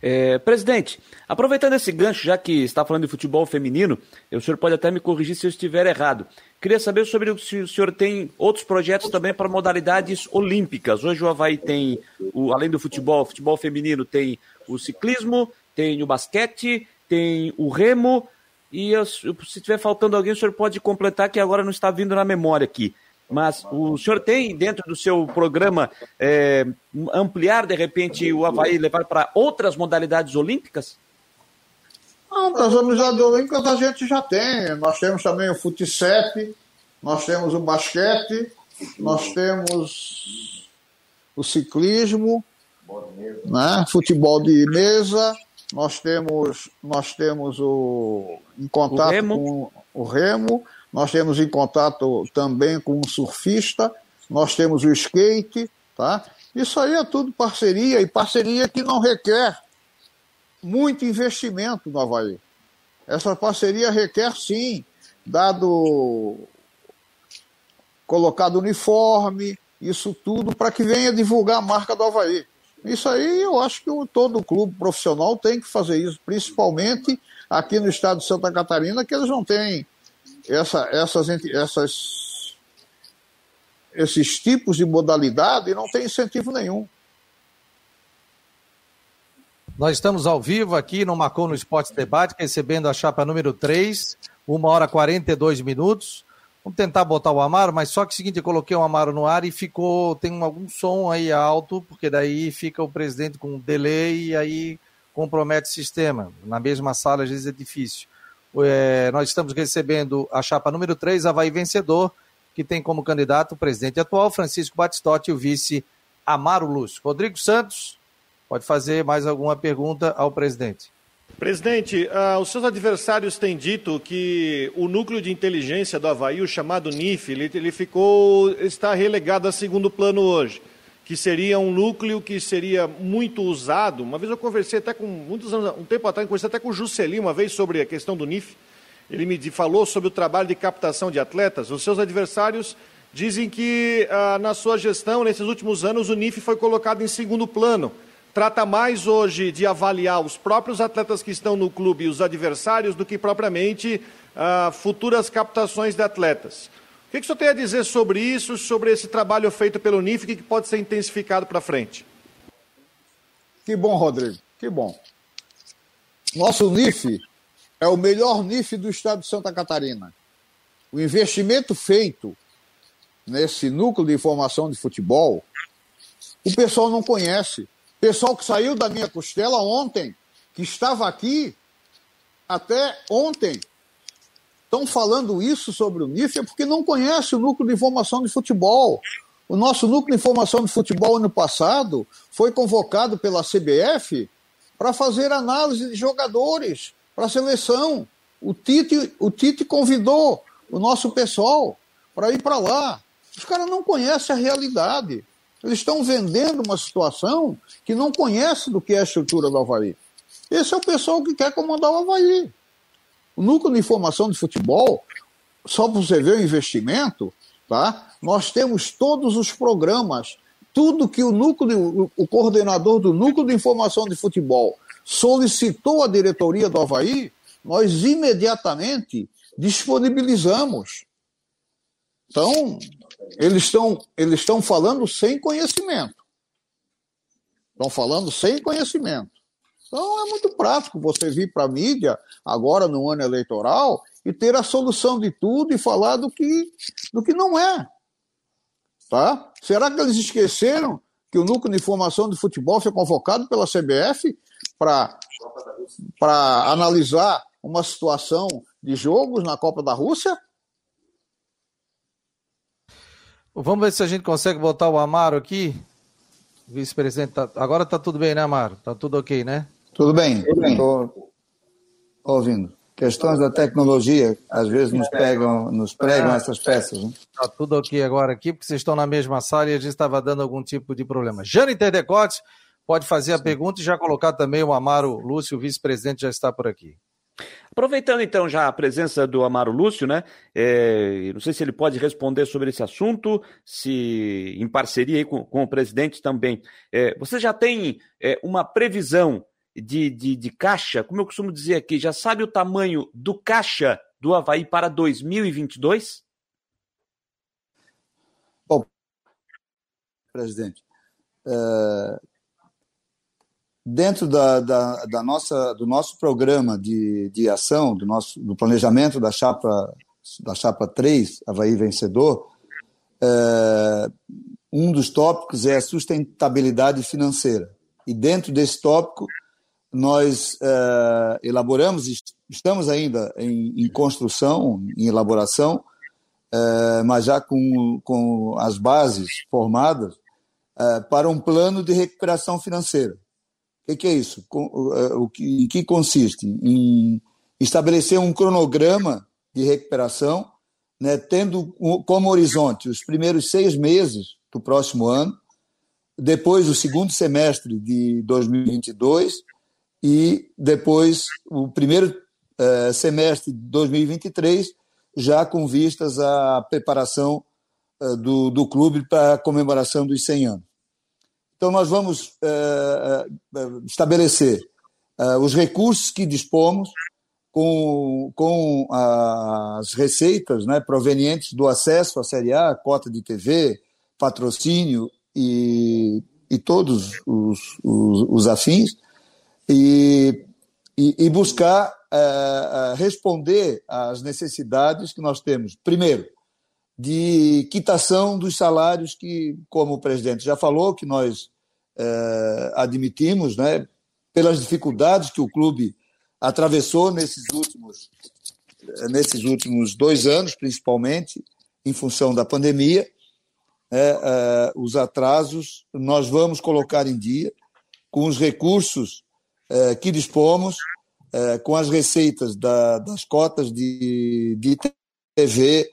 É, presidente, aproveitando esse gancho, já que está falando de futebol feminino, o senhor pode até me corrigir se eu estiver errado. Queria saber sobre se o senhor tem outros projetos também para modalidades olímpicas. Hoje o Havaí tem, o, além do futebol, futebol feminino, tem o ciclismo, tem o basquete, tem o remo, e eu, se estiver faltando alguém, o senhor pode completar, que agora não está vindo na memória aqui. Mas o senhor tem dentro do seu programa é, ampliar de repente o Havaí levar para outras modalidades olímpicas? Não, para as modalidades olímpicas a gente já tem. Nós temos também o futsal, nós temos o basquete, nós temos o ciclismo, né? futebol de mesa, nós temos, nós temos o em contato o com o remo, nós temos em contato também com um surfista, nós temos o skate, tá? Isso aí é tudo parceria, e parceria que não requer muito investimento no Havaí. Essa parceria requer sim, dado colocado uniforme, isso tudo para que venha divulgar a marca do Havaí. Isso aí eu acho que todo clube profissional tem que fazer isso, principalmente aqui no estado de Santa Catarina, que eles não têm essa, essas, essas, esses tipos de modalidade e não tem incentivo nenhum. Nós estamos ao vivo aqui no Marcou no Esporte Debate, recebendo a chapa número 3, 1 hora e 42 minutos. Vamos tentar botar o Amaro, mas só que é o seguinte, eu coloquei o Amaro no ar e ficou, tem algum som aí alto, porque daí fica o presidente com um delay e aí compromete o sistema. Na mesma sala, às vezes é difícil. É, nós estamos recebendo a chapa número 3, Havaí Vencedor, que tem como candidato o presidente atual, Francisco Batistotti, e o vice Amaro Lúcio. Rodrigo Santos, pode fazer mais alguma pergunta ao presidente. Presidente, uh, os seus adversários têm dito que o núcleo de inteligência do Havaí, o chamado NIF, ele, ele ficou, está relegado a segundo plano hoje que seria um núcleo que seria muito usado. Uma vez eu conversei até com, muitos anos, um tempo atrás, conversei até com o Juscelino uma vez sobre a questão do NIF. Ele me falou sobre o trabalho de captação de atletas. Os seus adversários dizem que ah, na sua gestão, nesses últimos anos, o NIF foi colocado em segundo plano. Trata mais hoje de avaliar os próprios atletas que estão no clube e os adversários do que propriamente ah, futuras captações de atletas. O que, que o senhor tem a dizer sobre isso, sobre esse trabalho feito pelo NIF que pode ser intensificado para frente? Que bom, Rodrigo, que bom. Nosso NIF é o melhor NIF do estado de Santa Catarina. O investimento feito nesse núcleo de informação de futebol, o pessoal não conhece. Pessoal que saiu da minha costela ontem, que estava aqui até ontem, estão falando isso sobre o NIF é porque não conhece o núcleo de informação de futebol. O nosso núcleo de informação de futebol ano passado foi convocado pela CBF para fazer análise de jogadores para a seleção. O Tite, o Tite convidou o nosso pessoal para ir para lá. Os caras não conhecem a realidade. Eles estão vendendo uma situação que não conhece do que é a estrutura do Havaí. Esse é o pessoal que quer comandar o Havaí. O núcleo de informação de futebol, só para você ver o investimento, tá? nós temos todos os programas, tudo que o núcleo, o coordenador do núcleo de informação de futebol solicitou à diretoria do Havaí, nós imediatamente disponibilizamos. Então, eles estão eles estão falando sem conhecimento. Estão falando sem conhecimento. Então é muito prático você vir para a mídia agora no ano eleitoral e ter a solução de tudo e falar do que, do que não é. Tá? Será que eles esqueceram que o núcleo de informação de futebol foi convocado pela CBF para analisar uma situação de jogos na Copa da Rússia? Vamos ver se a gente consegue botar o Amaro aqui. Vice-presidente, tá... agora tá tudo bem, né, Amaro? Tá tudo ok, né? Tudo bem, estou ouvindo. Questões da tecnologia, às vezes nos pegam, nos pregam essas peças. Né? Tá tudo ok agora aqui, porque vocês estão na mesma sala e a gente estava dando algum tipo de problema. Jane Interdecote pode fazer a pergunta e já colocar também o Amaro Lúcio, o vice-presidente, já está por aqui. Aproveitando então já a presença do Amaro Lúcio, né? É, não sei se ele pode responder sobre esse assunto, se em parceria com, com o presidente também. É, você já tem é, uma previsão de, de, de caixa, como eu costumo dizer aqui, já sabe o tamanho do caixa do Havaí para 2022? Bom, presidente, é, dentro da, da, da, nossa, do nosso programa de, de ação, do, nosso, do planejamento da chapa, da chapa 3, Havaí Vencedor, é, um dos tópicos é a sustentabilidade financeira. E dentro desse tópico, nós uh, elaboramos, estamos ainda em, em, construção, em elaboração, uh, mas já com, com as bases formadas, uh, para um plano de recuperação financeira. O que, é isso? Com, o que, em que consiste? Em estabelecer um cronograma de recuperação, né, tendo como horizonte os primeiros seis meses do próximo ano, depois o segundo semestre de 2022 e depois o primeiro uh, semestre de 2023, já com vistas à preparação uh, do, do clube para a comemoração dos 100 anos. Então, nós vamos uh, estabelecer os recursos que dispomos com, com as receitas né, provenientes do acesso à Série A, cota de TV, patrocínio e, e todos os, os, os afins, e, e, e buscar uh, responder às necessidades que nós temos. Primeiro, de quitação dos salários que, como o presidente já falou, que nós uh, admitimos, né, pelas dificuldades que o clube atravessou nesses últimos, nesses últimos dois anos, principalmente, em função da pandemia, é, é, os atrasos nós vamos colocar em dia com os recursos é, que dispomos, é, com as receitas da, das cotas de, de TV,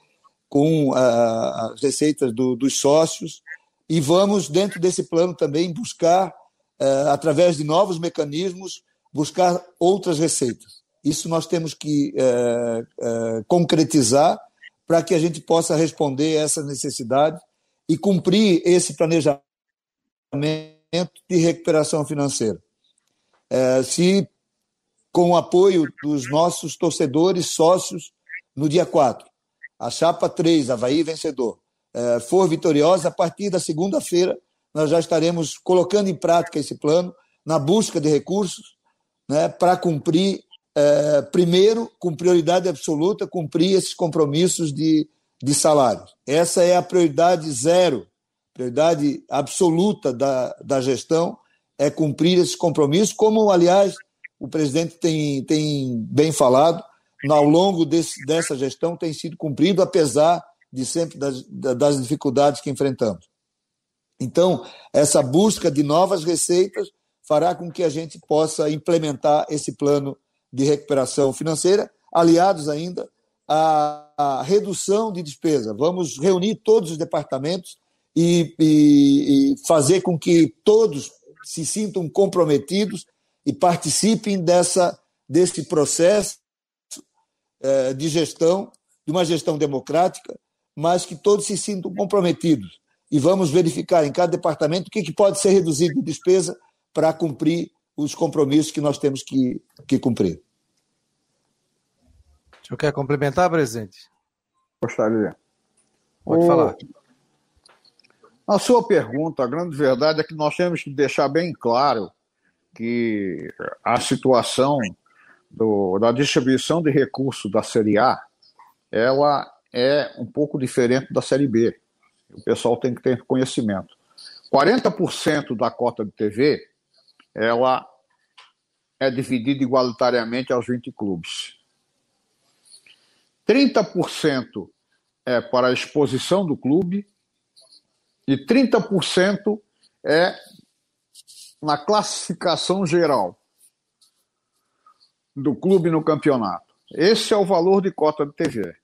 com as receitas do, dos sócios, e vamos, dentro desse plano, também buscar, é, através de novos mecanismos, buscar outras receitas. Isso nós temos que é, concretizar para que a gente possa responder a essa necessidade e cumprir esse planejamento de recuperação financeira. É, se, com o apoio dos nossos torcedores, sócios, no dia 4, a chapa 3, Havaí vencedor, é, for vitoriosa, a partir da segunda-feira, nós já estaremos colocando em prática esse plano, na busca de recursos, né, para cumprir, é, primeiro, com prioridade absoluta, cumprir esses compromissos de de salários. Essa é a prioridade zero, prioridade absoluta da, da gestão, é cumprir esse compromisso, como, aliás, o presidente tem, tem bem falado, ao longo desse, dessa gestão tem sido cumprido, apesar de sempre das, das dificuldades que enfrentamos. Então, essa busca de novas receitas fará com que a gente possa implementar esse plano de recuperação financeira, aliados ainda a, a redução de despesa. Vamos reunir todos os departamentos e, e, e fazer com que todos se sintam comprometidos e participem dessa, desse processo de gestão, de uma gestão democrática, mas que todos se sintam comprometidos. E vamos verificar em cada departamento o que, que pode ser reduzido de despesa para cumprir os compromissos que nós temos que, que cumprir. O senhor quer complementar, presidente? Gostaria. Pode o... falar. A sua pergunta, a grande verdade é que nós temos que deixar bem claro que a situação do, da distribuição de recursos da Série A ela é um pouco diferente da Série B. O pessoal tem que ter conhecimento. 40% da cota de TV ela é dividida igualitariamente aos 20 clubes. 30% é para a exposição do clube e 30% é na classificação geral do clube no campeonato. Esse é o valor de cota de TV.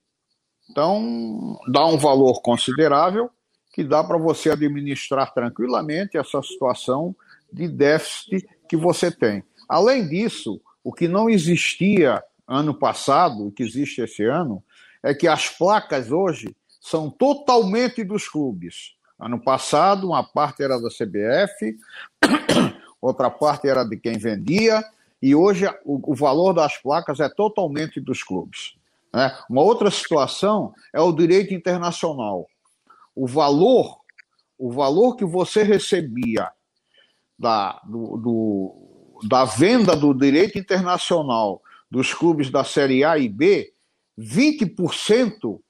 Então, dá um valor considerável que dá para você administrar tranquilamente essa situação de déficit que você tem. Além disso, o que não existia ano passado, o que existe esse ano, é que as placas hoje são totalmente dos clubes. Ano passado, uma parte era da CBF, outra parte era de quem vendia, e hoje o, o valor das placas é totalmente dos clubes. Né? Uma outra situação é o direito internacional. O valor, o valor que você recebia da, do, do, da venda do direito internacional dos clubes da Série A e B, 20%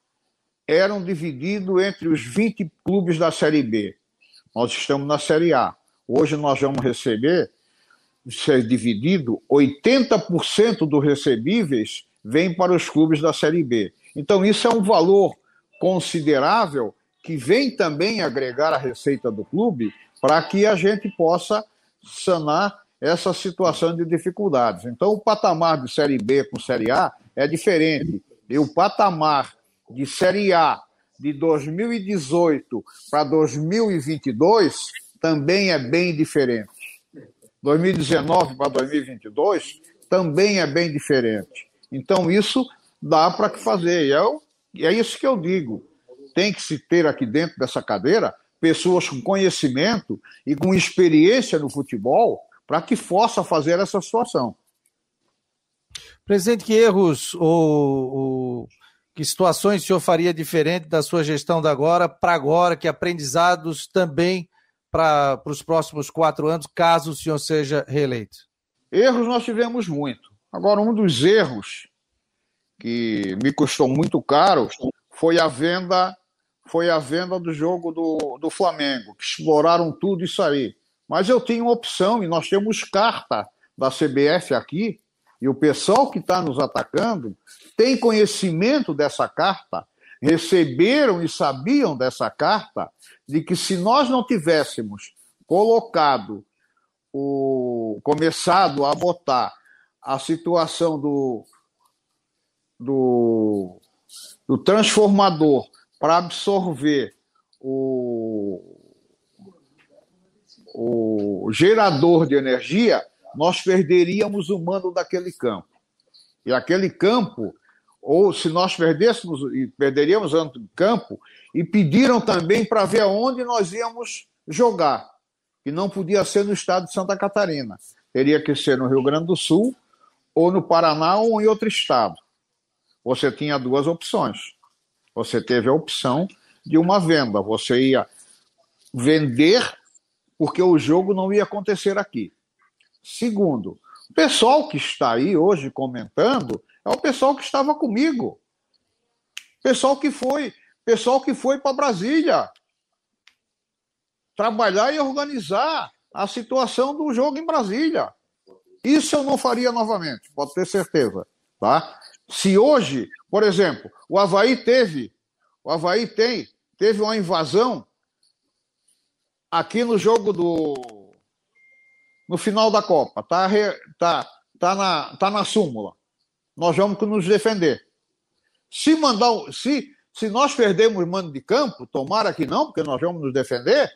eram divididos entre os 20 clubes da Série B. Nós estamos na Série A. Hoje nós vamos receber, ser dividido, 80% dos recebíveis vem para os clubes da Série B. Então, isso é um valor considerável que vem também agregar a receita do clube para que a gente possa sanar essa situação de dificuldades. Então, o patamar de Série B com Série A é diferente. E o patamar de Série A de 2018 para 2022 também é bem diferente. 2019 para 2022 também é bem diferente. Então, isso dá para fazer. E é, é isso que eu digo. Tem que se ter aqui dentro dessa cadeira pessoas com conhecimento e com experiência no futebol para que possa fazer essa situação. Presidente, que erros ou, ou que situações o senhor faria diferente da sua gestão da agora para agora, que aprendizados também para os próximos quatro anos, caso o senhor seja reeleito? Erros nós tivemos muito. Agora, um dos erros que me custou muito caro foi a venda foi a venda do jogo do, do Flamengo, que exploraram tudo isso aí. Mas eu tenho opção e nós temos carta da CBF aqui, e o pessoal que está nos atacando tem conhecimento dessa carta, receberam e sabiam dessa carta, de que se nós não tivéssemos colocado o começado a botar a situação do, do, do transformador para absorver o, o gerador de energia, nós perderíamos o mando daquele campo. E aquele campo, ou se nós perdêssemos, perderíamos o campo, e pediram também para ver aonde nós íamos jogar, que não podia ser no estado de Santa Catarina. Teria que ser no Rio Grande do Sul ou no Paraná ou em outro estado. Você tinha duas opções. Você teve a opção de uma venda. Você ia vender porque o jogo não ia acontecer aqui. Segundo, o pessoal que está aí hoje comentando é o pessoal que estava comigo. Pessoal que foi, pessoal que foi para Brasília trabalhar e organizar a situação do jogo em Brasília. Isso eu não faria novamente, pode ter certeza. Tá? Se hoje, por exemplo, o Havaí teve, o Havaí tem, teve uma invasão aqui no jogo do. no final da Copa, tá, tá, tá, na, tá na súmula. Nós vamos nos defender. Se mandar, se, se nós perdermos mando de campo, tomara que não, porque nós vamos nos defender,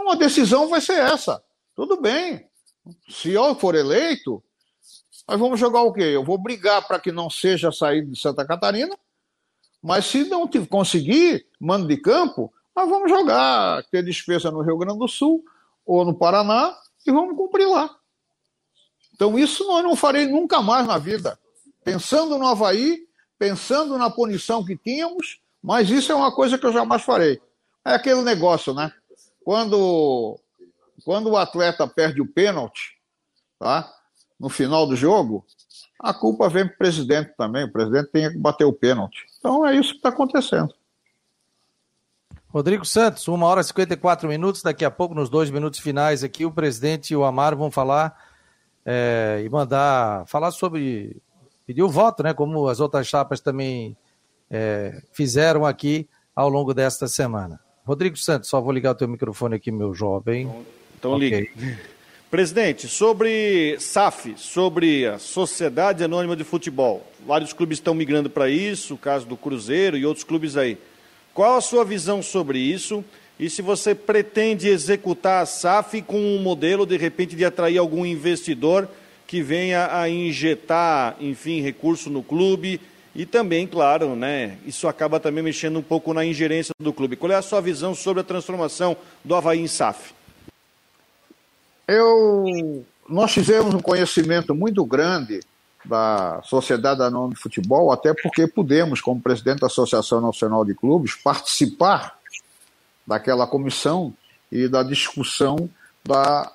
uma decisão vai ser essa. Tudo bem, se eu for eleito, nós vamos jogar o quê? Eu vou brigar para que não seja saído de Santa Catarina, mas se não conseguir mando de campo, nós vamos jogar, ter despesa no Rio Grande do Sul ou no Paraná e vamos cumprir lá. Então isso nós não farei nunca mais na vida. Pensando no Havaí, pensando na punição que tínhamos, mas isso é uma coisa que eu jamais farei. É aquele negócio, né? Quando quando o atleta perde o pênalti, tá? no final do jogo, a culpa vem para o presidente também. O presidente tem que bater o pênalti. Então é isso que está acontecendo. Rodrigo Santos, uma hora e 54 minutos. Daqui a pouco, nos dois minutos finais aqui, o presidente e o Amaro vão falar é, e mandar falar sobre. Pedir o voto, né? Como as outras chapas também é, fizeram aqui ao longo desta semana. Rodrigo Santos, só vou ligar o teu microfone aqui, meu jovem. Então okay. ligue. Presidente, sobre SAF, sobre a Sociedade Anônima de Futebol, vários clubes estão migrando para isso, o caso do Cruzeiro e outros clubes aí. Qual a sua visão sobre isso? E se você pretende executar a SAF com um modelo, de repente, de atrair algum investidor que venha a injetar, enfim, recurso no clube e também, claro, né, isso acaba também mexendo um pouco na ingerência do clube. Qual é a sua visão sobre a transformação do Havaí em SAF? Eu, nós fizemos um conhecimento muito grande da Sociedade Anônima de Futebol, até porque pudemos, como presidente da Associação Nacional de Clubes, participar daquela comissão e da discussão da,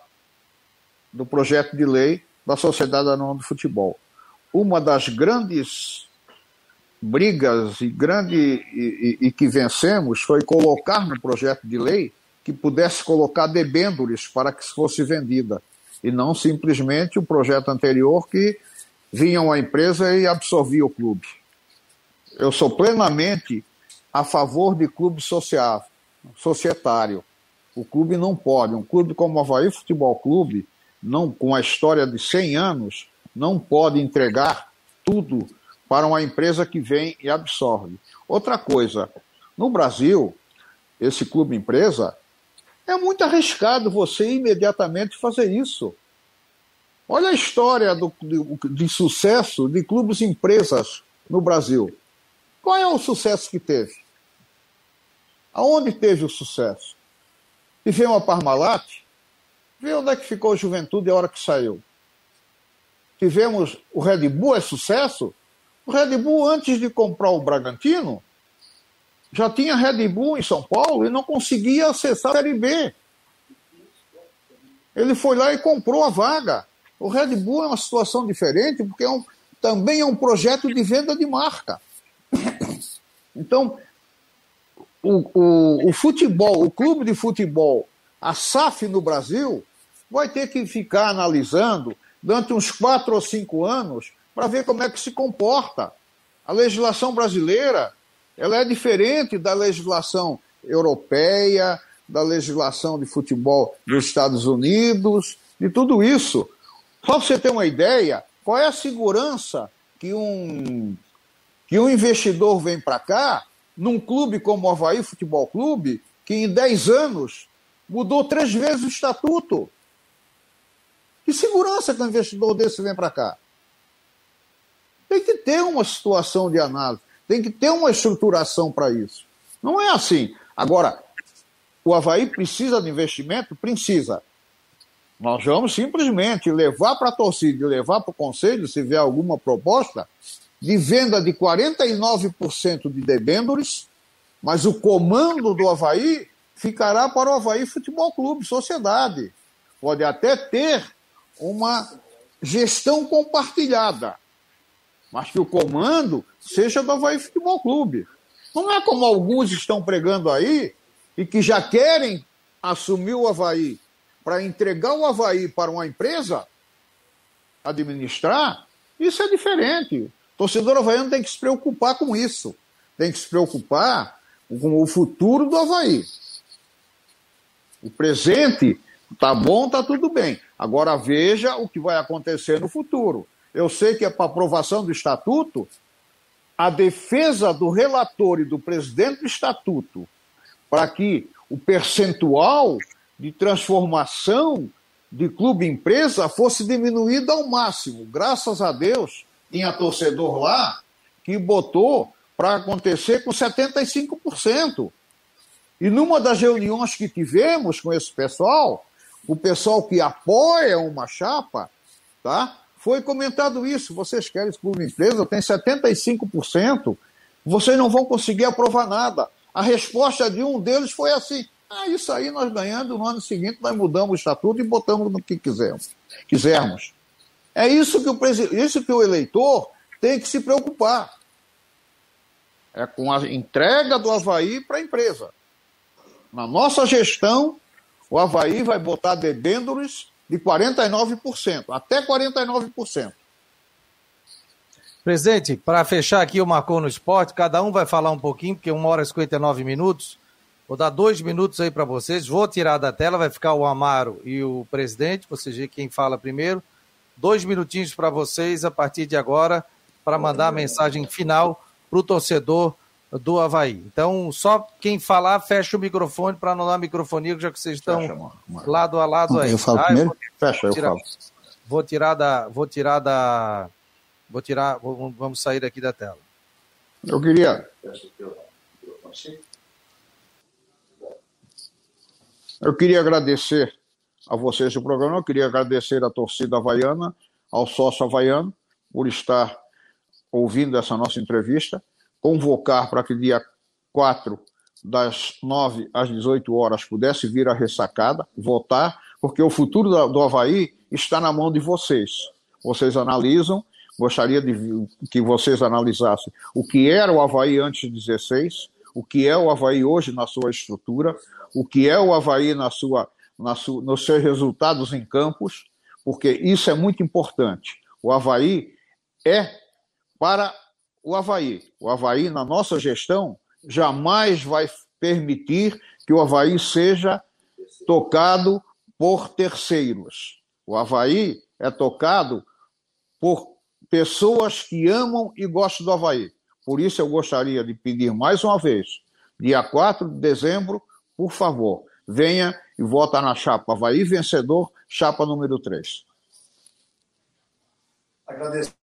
do projeto de lei da Sociedade Anônima de Futebol. Uma das grandes brigas e, grande, e, e, e que vencemos foi colocar no projeto de lei que pudesse colocar debêntures para que fosse vendida, e não simplesmente o projeto anterior que vinha uma empresa e absorvia o clube. Eu sou plenamente a favor de clube social, societário. O clube não pode, um clube como o Havaí Futebol Clube, não, com a história de 100 anos, não pode entregar tudo para uma empresa que vem e absorve. Outra coisa, no Brasil, esse clube empresa é muito arriscado você imediatamente fazer isso. Olha a história do, de, de sucesso de clubes empresas no Brasil. Qual é o sucesso que teve? Aonde teve o sucesso? Tivemos a Parmalat, vê onde é que ficou a juventude a hora que saiu. Tivemos o Red Bull, é sucesso? O Red Bull, antes de comprar o Bragantino, já tinha Red Bull em São Paulo e não conseguia acessar a Série B. Ele foi lá e comprou a vaga. O Red Bull é uma situação diferente porque é um, também é um projeto de venda de marca. Então, o, o, o futebol, o clube de futebol, a SAF no Brasil, vai ter que ficar analisando durante uns quatro ou cinco anos para ver como é que se comporta. A legislação brasileira ela é diferente da legislação europeia, da legislação de futebol dos Estados Unidos, de tudo isso. Só para você ter uma ideia, qual é a segurança que um, que um investidor vem para cá, num clube como o Havaí Futebol Clube, que em 10 anos mudou três vezes o estatuto? Que segurança que um investidor desse vem para cá? Tem que ter uma situação de análise. Tem que ter uma estruturação para isso. Não é assim. Agora, o Havaí precisa de investimento? Precisa. Nós vamos simplesmente levar para a torcida e levar para o conselho, se vier alguma proposta, de venda de 49% de debêntures, mas o comando do Havaí ficará para o Havaí Futebol Clube, sociedade. Pode até ter uma gestão compartilhada mas que o comando seja do Havaí Futebol Clube. Não é como alguns estão pregando aí e que já querem assumir o Havaí para entregar o Havaí para uma empresa administrar. Isso é diferente. O torcedor havaiano tem que se preocupar com isso. Tem que se preocupar com o futuro do Havaí. O presente tá bom, tá tudo bem. Agora veja o que vai acontecer no futuro eu sei que é para aprovação do estatuto, a defesa do relator e do presidente do estatuto para que o percentual de transformação de clube-empresa fosse diminuído ao máximo. Graças a Deus, tinha torcedor lá que botou para acontecer com 75%. E numa das reuniões que tivemos com esse pessoal, o pessoal que apoia uma chapa, tá? Foi comentado isso. Vocês querem excluir empresa? Tem 75%. Vocês não vão conseguir aprovar nada. A resposta de um deles foi assim: ah, isso aí nós ganhando, no ano seguinte nós mudamos o estatuto e botamos no que quisermos. quisermos. É isso que, o isso que o eleitor tem que se preocupar. É com a entrega do Havaí para a empresa. Na nossa gestão, o Havaí vai botar debêntures de 49%, até 49%. Presidente, para fechar aqui o Marcou no Esporte, cada um vai falar um pouquinho, porque uma hora e 59 minutos. Vou dar dois minutos aí para vocês. Vou tirar da tela, vai ficar o Amaro e o presidente, vocês veem quem fala primeiro. Dois minutinhos para vocês a partir de agora, para mandar a mensagem final para o torcedor do Havaí. Então, só quem falar, fecha o microfone para não dar microfonia, já que vocês estão fecha, lado a lado aí. Eu falo ah, primeiro? Eu fecha, eu tirar, falo. Vou tirar da. Vou tirar da. Vou tirar. Vamos sair daqui da tela. Eu queria. Eu queria agradecer a vocês do programa. Eu queria agradecer à torcida havaiana, ao sócio havaiano, por estar ouvindo essa nossa entrevista. Convocar para que dia 4, das 9 às 18 horas, pudesse vir a ressacada, votar, porque o futuro do Havaí está na mão de vocês. Vocês analisam, gostaria de que vocês analisassem o que era o Havaí antes de 16, o que é o Havaí hoje na sua estrutura, o que é o Havaí na sua, na nos seus resultados em campos, porque isso é muito importante. O Havaí é para o Havaí. O Havaí, na nossa gestão, jamais vai permitir que o Havaí seja tocado por terceiros. O Havaí é tocado por pessoas que amam e gostam do Havaí. Por isso eu gostaria de pedir mais uma vez, dia 4 de dezembro, por favor, venha e vota na chapa Havaí Vencedor, chapa número 3. Agradeço.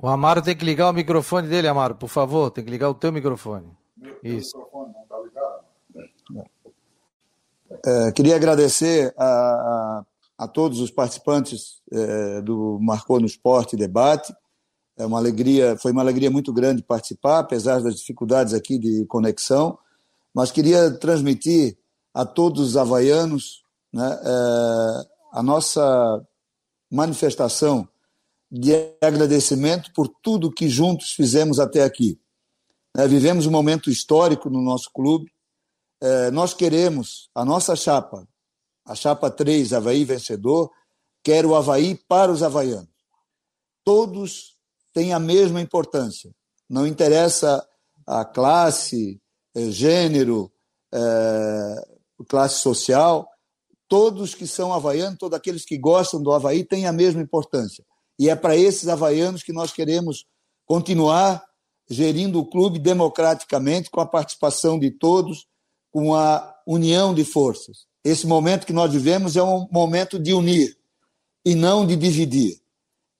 O Amaro tem que ligar o microfone dele, Amaro, por favor, tem que ligar o teu microfone. Meu, Isso. Microfone não está ligado? É, queria agradecer a, a, a, todos os participantes é, do Marcou no Esporte Debate. É uma alegria, foi uma alegria muito grande participar, apesar das dificuldades aqui de conexão. Mas queria transmitir a todos os havaianos né, é, a nossa manifestação de agradecimento por tudo que juntos fizemos até aqui. É, vivemos um momento histórico no nosso clube. É, nós queremos a nossa chapa, a chapa 3, Havaí vencedor, quer o Havaí para os havaianos. Todos têm a mesma importância. Não interessa a classe, é, gênero, é, classe social, todos que são havaianos, todos aqueles que gostam do Havaí têm a mesma importância. E é para esses havaianos que nós queremos continuar gerindo o clube democraticamente, com a participação de todos, com a união de forças. Esse momento que nós vivemos é um momento de unir e não de dividir.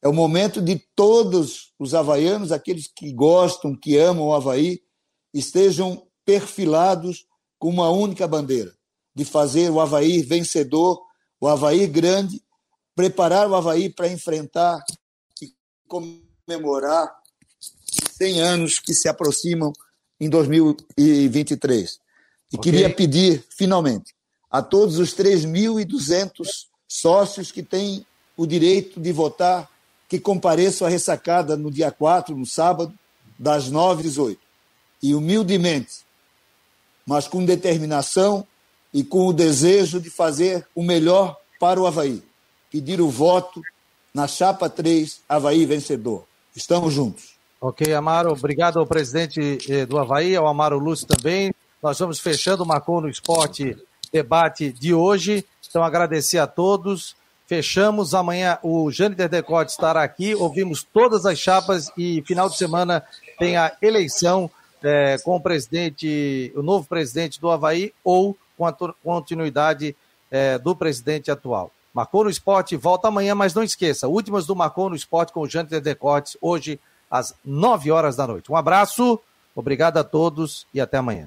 É o momento de todos os havaianos, aqueles que gostam, que amam o Havaí, estejam perfilados com uma única bandeira, de fazer o Havaí vencedor, o Havaí grande preparar o Havaí para enfrentar e comemorar 100 anos que se aproximam em 2023. E okay. queria pedir, finalmente, a todos os 3.200 sócios que têm o direito de votar que compareçam à ressacada no dia 4, no sábado, das 9 às 18. E humildemente, mas com determinação e com o desejo de fazer o melhor para o Havaí pedir o voto na chapa 3, Havaí vencedor. Estamos juntos. Ok, Amaro, obrigado ao presidente eh, do Havaí, ao Amaro Lúcio também. Nós vamos fechando o Marcou no Esporte debate de hoje. Então, agradecer a todos. Fechamos. Amanhã o Jâniter Decote estará aqui. Ouvimos todas as chapas e final de semana tem a eleição é, com o presidente, o novo presidente do Havaí ou com a continuidade é, do presidente atual. Marcou no Esporte volta amanhã, mas não esqueça, últimas do Marcou no Esporte com o Jâniter Decotes, hoje às 9 horas da noite. Um abraço. Obrigado a todos e até amanhã.